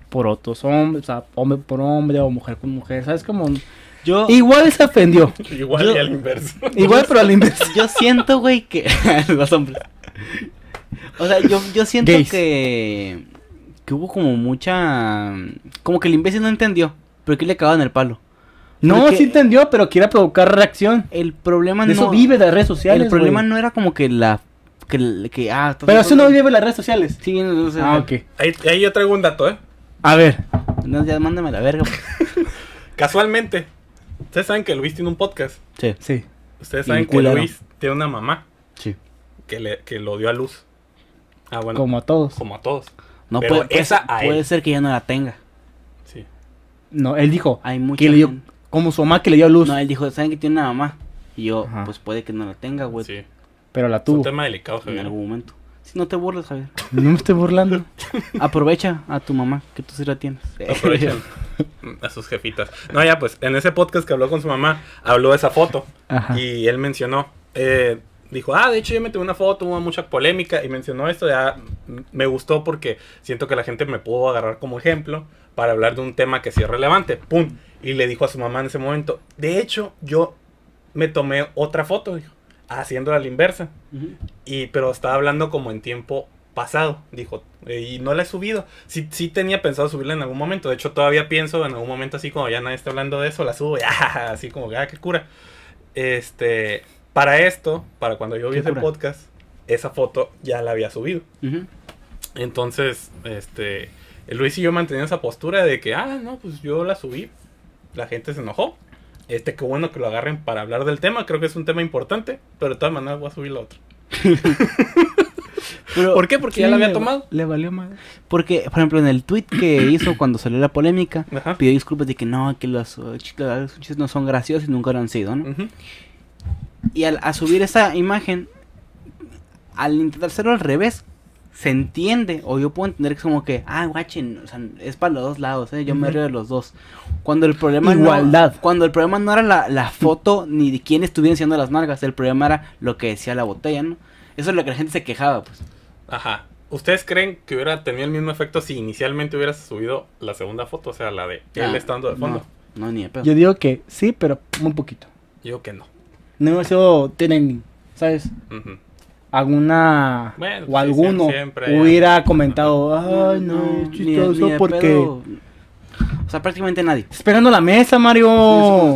por otros hombres, o sea, hombre por hombre o mujer con mujer, ¿sabes? Como... Yo, Igual se ofendió. Igual Yo- y al inverso. Igual, pero al inverso. yo siento, güey, que... los hombres. O sea, yo, yo siento Gays. que... Que hubo como mucha... Como que el imbécil no entendió. Pero que le cagaban el palo. No, Porque- sí entendió, pero quiere provocar reacción. El problema De no... eso vive de las redes sociales. El problema no era como que la... Que, que ah, Pero eso no vive de las redes sociales. Sí, no, no sé. Ah, ok. Ahí, ahí yo traigo un dato, ¿eh? A ver. No, ya mándame la verga. Casualmente, ustedes saben que Luis tiene un podcast. Sí. Sí. Ustedes saben que. Luis tiene una mamá Sí. que, le, que lo dio a luz. Ah, bueno, como, Como a todos. a todos. No Pero puede, puede esa puede ser que ya no la tenga. Sí. No, él dijo Hay mucha que le dio, gente- como su mamá que le dio a luz, No, él dijo, ¿saben que tiene una mamá? Y yo, Ajá. pues puede que no la tenga, güey. sí. pero la Es un tuvo. tema delicado, En Javier. algún momento. Si no te burles, Javier. No me estoy burlando. Aprovecha a tu mamá, que tú sí la tienes. Aprovechen a sus jefitas. No, ya, pues, en ese podcast que habló con su mamá, habló de esa foto. Ajá. Y él mencionó, eh, dijo, ah, de hecho yo me tomé una foto, hubo mucha polémica, y mencionó esto, ya mm, me gustó porque siento que la gente me pudo agarrar como ejemplo para hablar de un tema que sí es relevante. ¡Pum! Y le dijo a su mamá en ese momento, de hecho, yo me tomé otra foto, dijo, haciéndola a la inversa. Y, pero estaba hablando como en tiempo pasado, dijo, eh, y no la he subido. Sí, sí tenía pensado subirla en algún momento, de hecho todavía pienso en algún momento así como ya nadie está hablando de eso, la subo y ah, así como, ah, qué cura. Este, para esto, para cuando yo vi ese cura. podcast, esa foto ya la había subido. Entonces, este, Luis y yo manteníamos esa postura de que, ah, no, pues yo la subí. La gente se enojó. Este, qué bueno que lo agarren para hablar del tema. Creo que es un tema importante. Pero de todas maneras voy a subir la otra. Pero, ¿Por qué? Porque ya la había tomado. Le valió madre. porque, por ejemplo, en el tweet que hizo cuando salió la polémica, Ajá. pidió disculpas de que no, que los los chistes no son graciosos y nunca lo han sido, ¿no? Y al a subir esa imagen, al intentar hacerlo al revés, se entiende, o yo puedo entender que es como que, ah, guachen, o sea, es para los dos lados, ¿eh? yo me río de los dos. Cuando el problema Igualdad. no, cuando el problema no era la, la foto ni de quién estuviera enseñando las nalgas, el problema era lo que decía la botella, ¿no? Eso es lo que la gente se quejaba, pues. Ajá. ¿Ustedes creen que hubiera tenido el mismo efecto si inicialmente hubieras subido la segunda foto? O sea, la de él Ah, estando de fondo. No, no, ni de pedo. Yo digo que sí, pero muy poquito. Yo que no. No ha sido trending, ¿sabes? Ujú. Alguna Bueno, o sí, alguno siempre- siempre hay- hubiera comentado, ay, no, es ni chistoso ni de porque pedo. O sea, prácticamente nadie. esperando la mesa, Mario.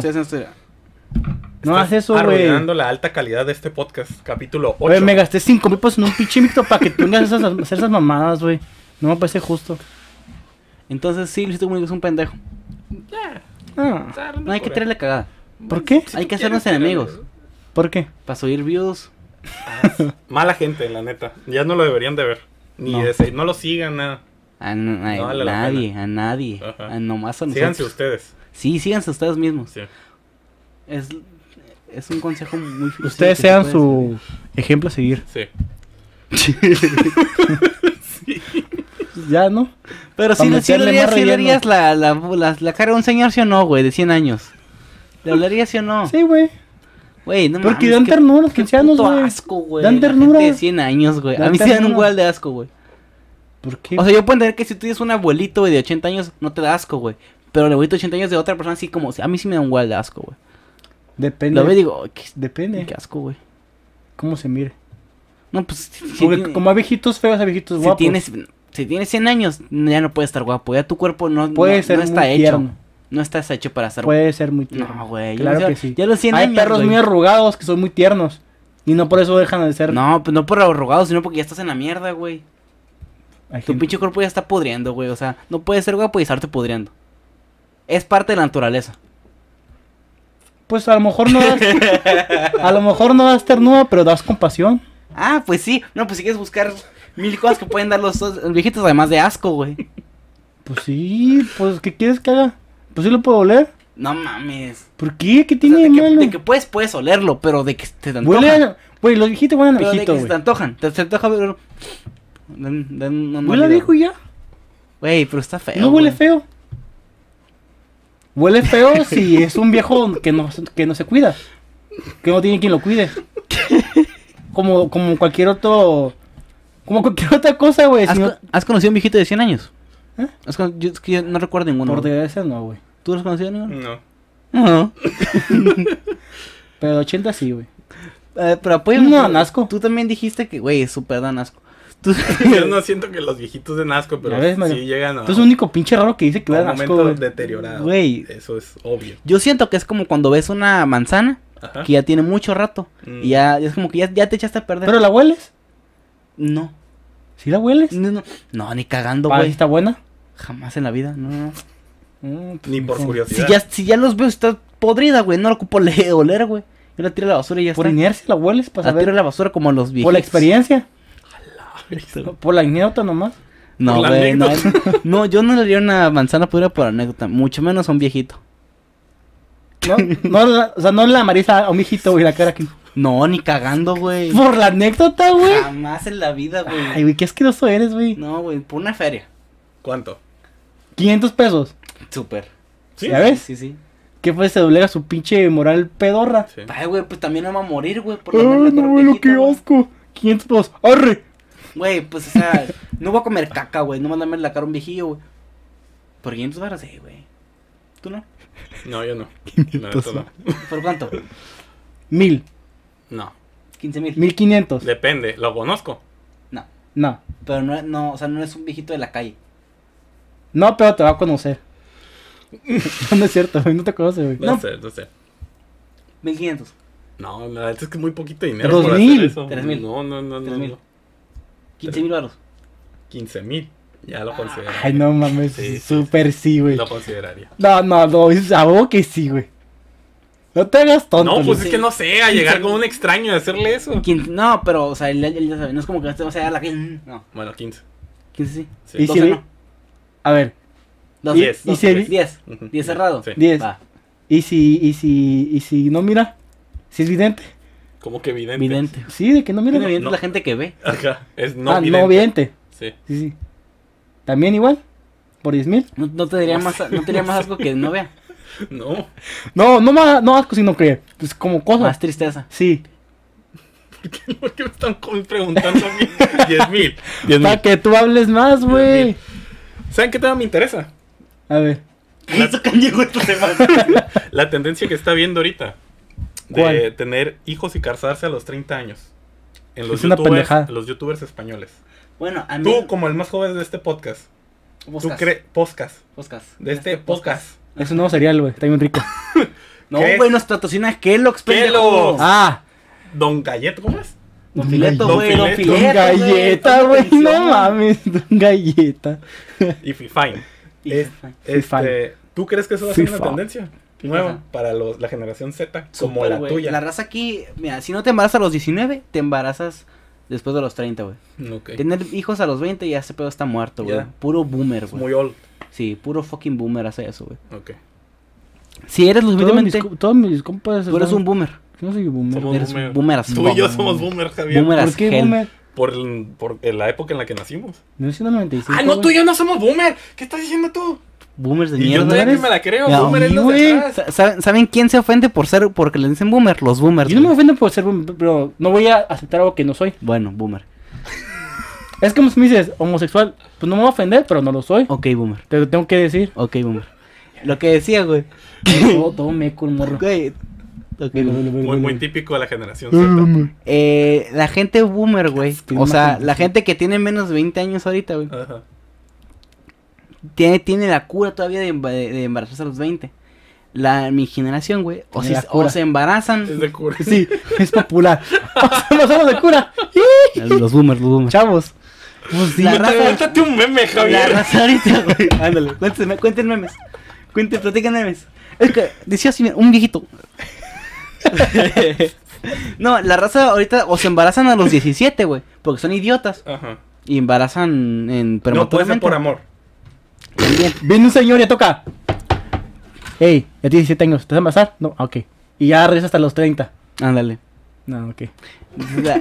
No hagas eso, güey. Arruinando la alta calidad de este podcast, capítulo 8. Güey, me gasté 5 mil pesos en un pinche micro para que tú vengas a esas- hacer esas mamadas, güey. No me parece justo. Entonces, sí, Luisito Comunica es un pendejo. Ah, No hay que tirarle cagada. ¿Por qué? Hay que hacernos enemigos. ¿Por qué? Para subir views. Mala gente, la neta. Ya no lo deberían de ver. Ni No. de no lo sigan, nada. A, a No vale la nadie, a nadie. Ajá. A nomás a nosotros. Síganse ustedes. Sí, síganse ustedes mismos. Sí. Es, es un consejo muy difícil Ustedes se sean su ejemplo a seguir. Sí. Ya, ¿no? Pero Pa' sí, le- sí harías, sí la, la, la, la cara de un señor, ¿sí o no, güey? De 100 años. ¿Le hablarías, sí o no? Sí, güey. Güey, no Porque mames, dan ternura los qué 15 años, puto güey. asco, güey. Dan ternura. gente de 100 años, güey. A mí sí dan un igual de asco, güey. ¿Por qué? O sea, yo puedo entender que si tú tienes un abuelito, güey, de 80 años, no te da asco, güey. Pero el abuelito de 80 años de otra persona, sí, como... A mí sí me da un igual de asco, güey. Depende. Lo veo y digo, "Ay, qué, Depende. qué asco, güey. ¿Cómo se mire? No, pues... Si, Porque tiene- como hay viejitos feos, hay viejitos si guapos. tienes, si tienes 100 años, ya no puedes estar guapo. Ya tu cuerpo no, Puede no, ser no está hecho. tierno. No estás hecho para estar Puede ser muy tierno. No, güey. Claro que sí. Ya los 100 Hay perros güey. muy arrugados que son muy tiernos. Y no por eso dejan de ser. No, pues no por arrogado, sino porque ya estás en la mierda, güey. Hay Tu gente- pinche cuerpo ya está pudriendo, güey. O sea, no puedes ser guapo y estarte pudriendo. Es parte de la naturaleza. Pues a lo mejor no das. a lo mejor no das ternura, pero das compasión. Ah, pues sí. No, pues si quieres buscar mil cosas que pueden dar los, los viejitos, además de asco, güey. Pues sí, pues ¿qué quieres que haga? Pues sí lo puedo oler. No mames. ¿Por qué? ¿Qué O sea, tiene de, de que, malo? de que puedes, puedes olerlo, pero de que te antoja. Huele a... Güey, los viejitos huelen a Pero de que se te antojan. Te, te antoja ver... Dan, dan un Huele a viejo ya. Güey, pero está feo. No huele feo. Huele feo si es un viejo que no, que no se cuida. Que no tiene quien lo cuide. Como, como cualquier otro. Como cualquier otra cosa, güey. ¿Has, si no- co- has conocido a un viejito de 100 años? ¿Eh? ¿Has con- yo, es que yo no recuerdo ninguno. Por desgracia no, güey. ¿Tú lo has conocido ninguno? No. No. Pero 80 sí, güey. Eh, pero apóyame. No, tú- dan asco. Tú también dijiste que, güey, es súper dan asco. Tú- Yo no siento que los viejitos den asco, pero ves, Mario. sí llegan a, Tú es el único pinche raro que dice que a un huele asco, momento güey. deteriorado. Güey. Eso es obvio. Yo siento que es como cuando ves una manzana Ajá. que ya tiene mucho rato. Mm. Y ya es como que ya, ya te echaste a perder. Pero la hueles. No. ¿Sí la hueles? No, no. No, ni cagando, ¿Para güey. está buena? Jamás en la vida, no. no. Mm, pues, Ni por no. curiosidad. Si ya, si ya los veo, está podrida, güey. No la ocupo le- oler, güey. Yo la tiro a la basura y ya Por está. inercia la hueles para La tiro a saber. la basura como los viejitos. Por la experiencia. Por Por la anécdota nomás. No, güey, no, no, yo no le haría una manzana pura por anécdota, mucho menos a un viejito. No, no, la- o sea, no la marisa a un viejito, güey, la cara aquí. No, ni cagando, güey. Por la anécdota, güey. Jamás en la vida, güey. Ay, güey, qué asqueroso eres, güey. No, güey, por una feria. ¿Cuánto? 500 pesos. Súper. ¿Sí? ¿Ya ves? Sí, sí. ¿Qué fue? Se doblega su pinche moral pedorra. Sí. Ay, güey, pues también me va a morir, güey, por Ay, no, güey, lo que asco. 500 pesos. ¡Arre! Güey, pues, o sea, no voy a comer caca, güey. No mandarme la cara a un viejillo, güey. Por 500 baros, sí, güey. ¿Tú no? No, yo no. 500 La neta no. ¿Por cuánto? Mil. No. 15 mil. 1500. Depende. ¿Lo conozco? No. No. Pero no, no, o sea, no es un viejito de la calle. No, pero te va a conocer. no es cierto, güey. No te conoce, güey. No, No. sé, no sé. 1500. No, la neta es que es muy poquito dinero. Dos por mil. hacer eso. Tres mil. No, no, no, Tres no. mil. no. 15 mil baros. 15 mil. Ya lo consideraría. Ay, no mames. Sí, sí, Súper sí, güey. Lo consideraría. No, no, no. Es a huevo que sí, güey. No te hagas tonto. No, pues Luis. es que no sé, a llegar con un extraño y hacerle eso. Quin- No, pero, o sea, él, él ya sabe, no es como que te vas a dar la que. No, Bueno, 15. 15 sí. Sí. Y 12 si- no. A ver. 12, Diez. 12, Y si- 10. Ujú. 10 cerrado. Sí. 10. Va. ¿Y si, y si, y si no mira? Si es vidente. Como que vidente. Vidente. Sí, de que no mira. Vidente no. es la gente que ve. Ajá. Es no ah, vidente. no vidente. Sí. Sí, sí. ¿También igual? ¿Por 10 mil? No, no te más, sé. no te daría más asco que no vea. No. No, no más, no asco, sino que, pues como cosa. Más tristeza. Sí. ¿Por qué me están preguntando a mí? 10 mil. 10 Para mil. que tú hables más, güey. ¿Saben qué tema me interesa? A ver. La tendencia que está viendo ahorita. De ¿Cuál? tener hijos y casarse a los 30 años. En los, Es una youtubers, pendejada. los youtubers españoles. Bueno, a mí. Tú, como el más joven de este podcast. ¿Tú Podcast. crees? Podcast. Podcast. De este podcast. Es un nuevo cereal, güey. Está bien rico. No, güey, nos patrocina Kellogg's. Kellogg's. Ah. Don Galleto, ¿cómo es? Don Fileto, güey, Don Fileto. Don galleta, güey. No mames. Don galleta. Y Fifine. Es- este, ¿Tú crees que eso va a ser una tendencia nueva Ajá. para los, la generación Z? Como la tuya. La raza aquí, mira, si no te embarazas a los 19, te embarazas después de los 30, güey. Tener hijos a los 20 ya ese pedo está muerto, güey. Puro boomer, Es güey. muy old. Sí, puro fucking boomer hace eso, güey. Ok. Si eres lo Todos mis, todos mis compas. Tú eres un boomer. Yo no soy boomer. Somos Eres boomer. boomer as Tú y yo somos boomer, Javier. Boomer ¿Por qué hell. boomer? Por, el- por la época en la que nacimos. No es 95. ah, no, tú y yo no somos boomer. ¿Qué estás diciendo tú? Boomers de Y yo mierda. todavía eres- que me la creo. Boomer es los güey. de atrás. Sa- ¿Saben, saben quién se ofende por ser porque le dicen boomer? Los boomers. Yo no me ofendo por ser boomer, pero no voy a aceptar algo que no soy. Bueno, boomer. Es como si me dices homosexual. Pues no me voy a ofender, pero no lo soy. Ok, boomer. Te lo tengo que decir. Ok, boomer. Lo que decía, güey. todo, todo meco el morro. Güey. Ok, boomer. Muy, muy típico de la generación Z. Eh, la gente boomer, güey. O sea, la gente que tiene menos de 20 años ahorita, güey. Ajá. Tiene, tiene la cura todavía de, emba- de embarazarse a los 20. La, mi generación, güey. O, si- la o se embarazan. Es de cura. Sí, es popular. Pasamos de cura. Los boomers, los boomers. Chavos. Pues La raza- Cuéntate un meme, La Javier. raza ahorita, güey. Ándale, cuéntenme, cuenten memes. Cuenten, platican memes. Es que decía así, un viejito. no, la raza ahorita o se embarazan a los 17, güey. Porque son idiotas. Ajá. Y embarazan en No puede ser por amor. También. Viene un señor y ya toca. Ey, ya tienes 17 años. ¿Te vas a embarazar? No, ah, ok. Y ya regresa hasta los 30. Ándale. No, ok.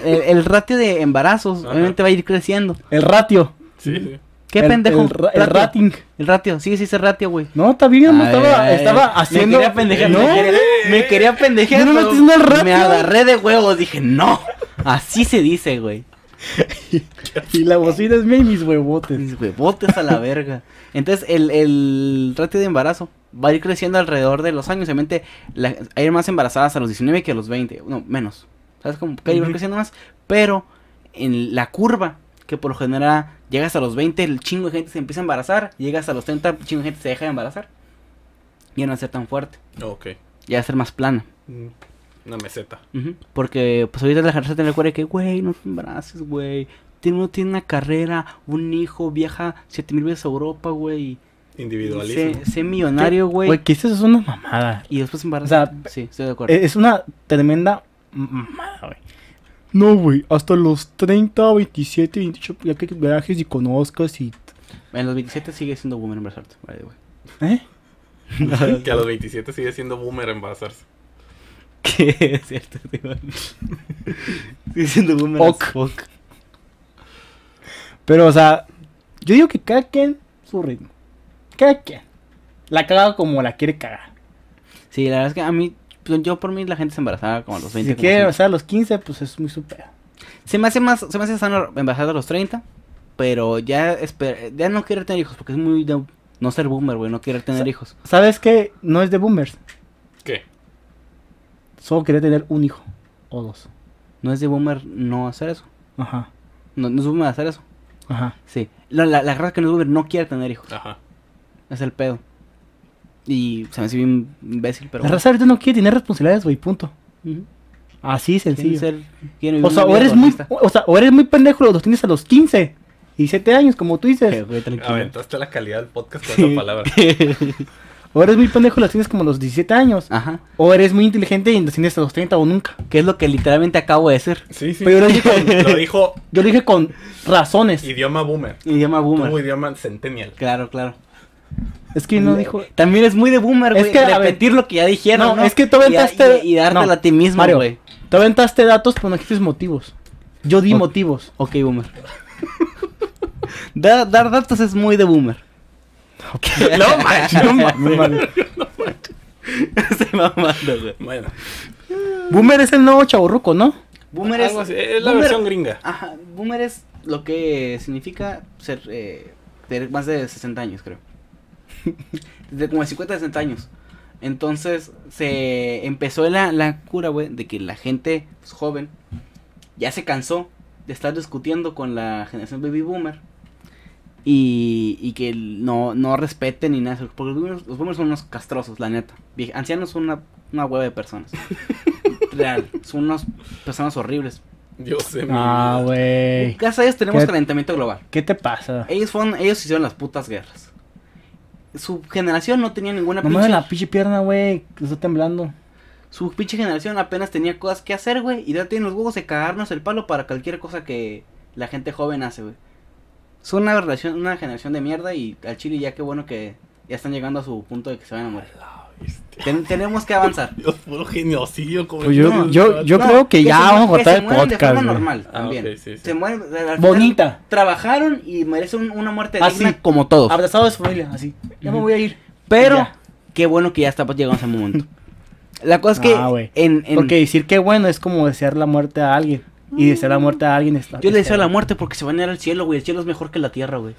El, el ratio de embarazos Ajá. obviamente va a ir creciendo. El ratio. Sí, sí. ¿Qué El- pendejo? El, ra- el Ratio. rating. El ratio, sí, sí, ese ratio, güey. No, está bien, no estaba, ay, estaba ay. haciendo. Me quería pendejear, no, me, quería, no ratio. Me agarré de huevos, dije, no. Así se dice, güey. Y la bocina es mía y mis huevotes. Mis huevotes a la verga. Entonces, el, el ratio de embarazo va a ir creciendo alrededor de los años. Obviamente, la- hay más embarazadas a los 19 que a los 20. No, menos. ¿Sabes cómo? Que ir Ujú. creciendo más. Pero, en la curva, que por lo general llegas a los 20, el chingo de gente se empieza a embarazar. Llegas a los 30, el chingo de gente se deja de embarazar. Ya no va a ser tan fuerte. Ok. Ya va a ser más plana. Mm, Una meseta. Porque, pues ahorita la gente te recuerda que, güey, no te embaraces, güey. Tiene, uno tiene una carrera, un hijo, viaja siete mil veces a Europa, güey. Individualismo. Sé, sé millonario, güey. Güey, que eso es una mamada. Y después se embaraza. O sea, sí, estoy de acuerdo. Es una tremenda mamada, güey. No, güey, hasta los 30, 27, 28, ya que viajes y conozcas y... En los 27 sigue siendo boomer embarazarte, way. ¿Eh? que a los 27 sigue siendo boomer embarazarse. Que es cierto, tío. sigue siendo boomer Ok. fuck. Pero, o sea, yo digo que cada quien su ritmo. Cada quien. La caga como la quiere cagar. Sí, la verdad es que a mí, pues, yo por mí la gente se embarazaba como a los 20. si quiere sea, a los 15, pues es muy super. Se me hace más, se me hace sano embarazar a los 30, pero ya esper- ya no quiero tener hijos porque es muy de no ser boomer, güey, no querer tener Sa- hijos. ¿Sabes qué? No es de boomers. Solo quería tener un hijo. O dos. No es de boomer no hacer eso. Ajá. No, no es boomer hacer eso. Ajá. Sí. La, la, la raza que no es boomer no quiere tener hijos. Ajá. Es el pedo. Y se me hace bien imbécil, pero la bueno. raza ahorita no quiere tener responsabilidades, güey, punto. Ujú. Así Quieren sencillo. ser- O sea, o eres muy, o sea, o eres muy pendejo, los tienes a los 15 y 7 años, como tú dices. güey, tranquilo. Aventaste la calidad del podcast con Sí. esa palabra. O eres muy pendejo, los tienes como a los 17 años. Ajá. O eres muy inteligente y los tienes a los 30 o nunca. Que es lo que literalmente acabo de decir. Sí, sí. Pero yo lo dije con, Lo dijo yo lo dije con razones. idioma boomer. Idioma boomer. Tuvo idioma centennial. Claro, claro. Es que no dijo. También es muy de boomer, Es güey. que, a ver, repetir lo que ya dijeron. no, No, es que tú Y- aventaste- Y, y dártela no, a ti mismo, Mario, güey. Te aventaste datos, pero no dijiste motivos. Yo di motivos. Ok, boomer. Da- dar datos es muy de boomer. No manches. No mames, vale. Se mamando, güey. Bueno, Boomer es el nuevo chaburruco, ¿no? Boomer es. así, es la boomer- versión gringa. Ajá, boomer es lo que significa ser. Eh, tener más de 60 años, creo. De como de 50 a 60 años. Entonces se empezó la, la cura, güey, de que la gente pues, joven ya se cansó de estar discutiendo con la generación baby boomer. Y, y que no, no respeten ni nada. Porque los boomers, los boomers son unos castrosos, la neta. Ancianos son una, una hueva de personas. Real. Son unas personas horribles. Dios de mi Ah, güey. Gracias a ellos tenemos ¿Qué? calentamiento global. ¿Qué te pasa? Ellos fueron, ellos hicieron las putas guerras. Su generación no tenía ninguna No pinche. la pinche pierna, güey. que Está temblando. Su pinche generación apenas tenía cosas que hacer, güey. Y ya tienen los huevos de cagarnos el palo para cualquier cosa que la gente joven hace, güey. Son una relación, una generación de mierda y al chile ya qué bueno que ya están llegando a su punto de que se van a morir. Ten- tenemos que avanzar. Dios, puro genocidio. como Pues yo- no, yo- no, yo- no. creo que ya se vamos a el mueren de podcast, forma güey. normal Ah, también. ok, sí, sí. Se mueren, al final Bonita. Trabajaron y merecen un- una muerte Ah, digna sí. como todos. Abrazado de su familia, así. Ya me voy a ir. Pero Ya. qué bueno que ya está llegando ese momento. La cosa es que Ah, en, en- Porque decir que bueno es como desear la muerte a alguien. Y desear la muerte a alguien está. yo le deseo la muerte porque se van a ir al cielo, güey. El cielo es mejor que la tierra, güey.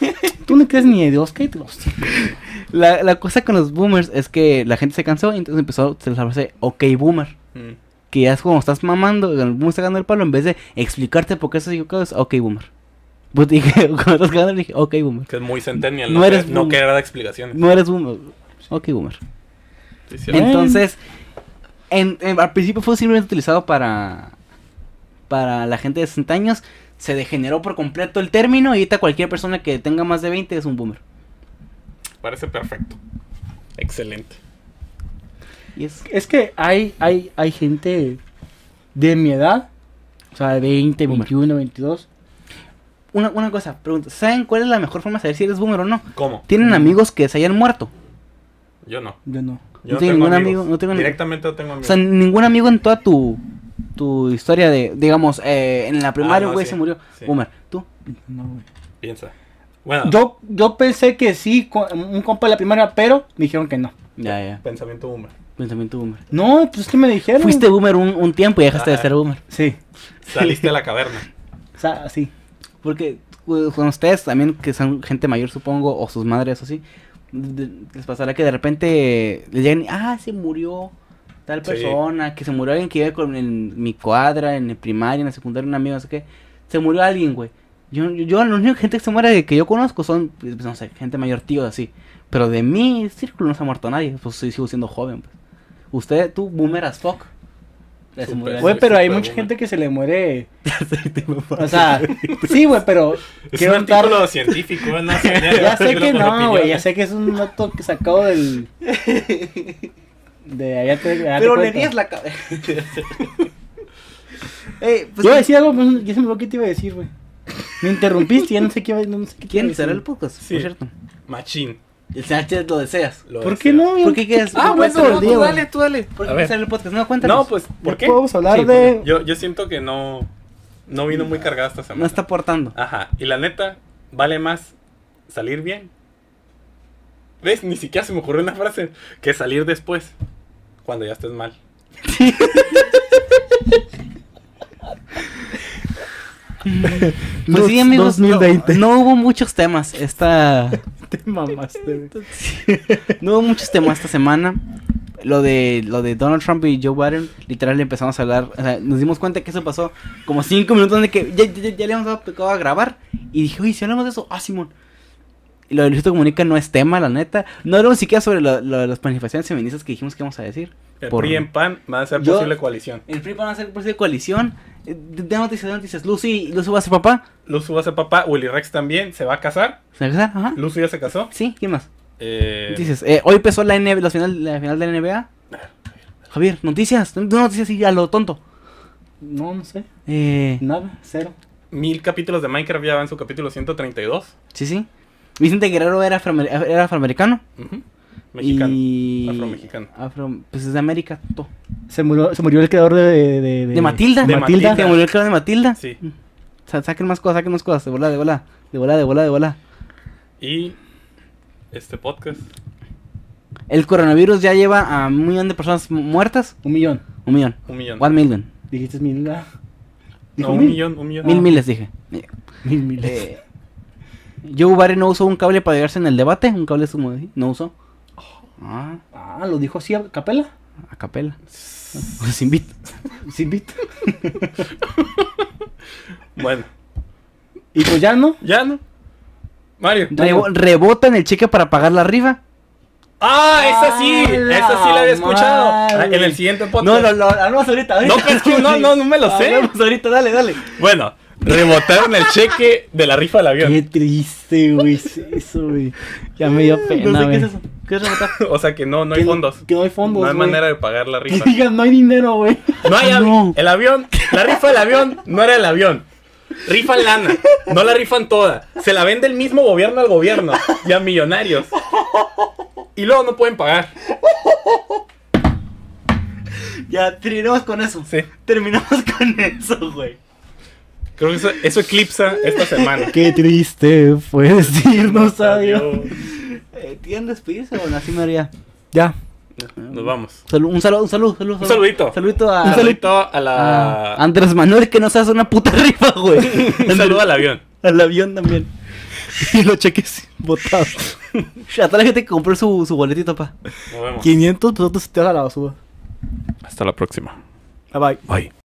Tú no crees ni de Dios, ¿qué Dios? La, la cosa con los boomers es que la gente se cansó y entonces empezó a usarse ok boomer. Mm. Que ya es como estás mamando, el boomer está ganando el palo, en vez de explicarte por qué estás equivocado, es ok boomer. Pues dije, cuando estás ganando, dije, ok boomer. Que es muy centennial. No No, eres no explicaciones. No eres boomer. Ok boomer. Sí, sí. Bien. Entonces, en, en- al principio fue simplemente utilizado para para la gente de 60 años. Se degeneró por completo el término y ahorita cualquier persona que tenga más de 20 es un boomer. Parece perfecto. Excelente. Y es Es que hay, hay, hay gente de mi edad, o sea, de 20, Boomer. 21, 22. una, una cosa, pregunta, ¿saben cuál es la mejor forma de saber si eres boomer o no? ¿Cómo? ¿Tienen amigos que se hayan muerto? Yo no. Yo no. Yo No tengo ningún amigo, amigos. no tengo Directamente no tengo O amigos. sea, ningún amigo en toda tu tu historia de, digamos, eh, en la primaria, Ah, no, güey, sí. se murió. Sí. Boomer, ¿tú? No, güey. Piensa. Bueno, Yo, yo pensé que sí, un compa de la primaria, pero me dijeron que no. Ya, ya. pensamiento boomer. Pensamiento boomer. No, pues es que me dijeron. Fuiste boomer un, un tiempo y dejaste de ser boomer. Sí, Saliste a la caverna. o sea, sí. Porque con ustedes también, que son gente mayor, supongo, o sus madres o así, de- les pasará que de repente les lleguen, ah, se murió tal Sí. persona, que se murió alguien que iba con en mi cuadra, en el primaria, en la secundaria, un amigo, no sé qué. Se murió alguien, güey. Yo, yo, yo, la única gente que se muere que yo conozco son, pues, no sé, gente mayor, tío, así. Pero de mi círculo no se ha muerto nadie, pues sí, sigo siendo joven, pues. Usted, tú, boomer as fuck. Ya se Súper. murió Güey, pero hay mucha gente que se le muere. O sea, sí, güey, pero. Es quiero un dar- artículo científico, ¿no? sé, Ya sé que no, güey. Ya sé que es un dato que sacado del. De allá te. allá te Pero le rías la cabeza. Ey, pues, Yo iba a decir algo, pero ya se me olvidó qué te iba a decir, güey. Me interrumpiste, ya no sé qué, iba- no sé qué ¿Quién será el decir. podcast? Sí. Por cierto. Machín. El CH lo deseas. Lo ¿Por qué no? ¿Por qué quieres? Ah, no bueno, no, tú dale, tú dale. ¿Por qué el podcast? No, cuéntanos. No, pues, ¿por qué? Podemos hablar Sí, de. Yo, yo siento que no, no vino muy cargada esta semana. No está aportando. Ajá, y la neta, vale más salir bien. ¿Ves? Ni siquiera se me ocurrió una frase que salir después, cuando ya estés mal. Pues sí, amigos. no- 2020. No, hubo muchos temas esta. Te mamaste, no hubo muchos temas esta semana. Lo de lo de Donald Trump y Joe Biden, literal empezamos a hablar, o sea, nos dimos cuenta que eso pasó como cinco minutos de que ya, ya, ya le hemos dado pecado a grabar y dije, oye, si hablamos de eso, ah, Simón. Y lo de Luisito Comunica no es tema, la neta. No hablamos siquiera sobre lo, lo de las manifestaciones feministas que dijimos que íbamos a decir. El Por- PRI en PAN va a ser Yo- posible coalición. El PRI van a hacer posible coalición. Eh, De noticias, de noticias. Lucy, Lucy va a ser papá. Luzu va a ser papá, Willy Rex también se va a casar. ¿Se va a casar? Ajá. Luzu ya se casó. Sí, ¿quién más? Eh, Noticias. Eh, hoy empezó la, NBA, la, final, la final de la NBA. Javier, noticias. No noticias y a lo tonto. No, no sé. Eh, Nada, cero. mil capítulos de Minecraft ya van en su capítulo 132. sí, sí. Vicente Guerrero era, afroamer- era afroamericano. Ujú. Mexicano. Y... Afromexicano. Afro... Pues es de América. to- Se murió, se murió el creador de... De, De Matilda. De Matilda. Matilda. Se murió el creador de Matilda. Sí. Sa- saquen más cosas, saquen más cosas. De bola, de bola. De bola, de bola, de bola. Y este podcast. El coronavirus ya lleva a un millón de personas mu- muertas. Un millón. Un millón. Un millón. One million. Dijiste mil. ah. No, un mil. millón, un millón. Mil miles, dije. Mil, mil. Eh, Joe Barry no usó un cable para llegarse en el debate. Un cable sumo. No usó. Ah, Ah, lo dijo así a capela. a capela. Los invito. Sin beat. Bueno, Y pues ya no. ya no. Mario. Rebo- rebotan el cheque para pagar la rifa. Ah, esa sí. ¡A la Esa sí la había escuchado. madre! En el siguiente podcast. No, no, no, hablamos ahorita. ahorita. No, es que no, no, no me lo sé. Hablamos ahorita, dale, dale. Bueno, rebotaron el cheque de la rifa del avión. Qué triste, güey. es Eso, güey. Ya me dio pena, No sé qué güey. es eso. ¿Qué es rebotar? O sea que no, no hay Que fondos. Que no hay fondos, No hay güey. manera de pagar la Que rifa. digan, no hay dinero, güey. No hay avi- No. El avión, la rifa del avión no era el avión. Rifan lana, no la rifan toda. Se la vende el mismo gobierno al gobierno y a millonarios. Y luego no pueden pagar. Ya, terminamos con eso. Sí. Terminamos con eso, güey. Creo que eso, eso eclipsa esta semana. Qué triste fue decirnos adiós. Eh, ¿Tienen despedirse o no? así me haría? Ya. Nos vamos. Un saludo, un saludo, saludo. Un saludito. Saludito a, Un saludito a a la. Andrés Manuel que nos hace una puta rifa, güey. Un saludo al avión. Al avión también. Y los cheques botados. A toda la gente que compró su, su boletito, pa. Nos vemos. 500 pesos te vas a la basura. Hasta la próxima. Bye bye. Bye.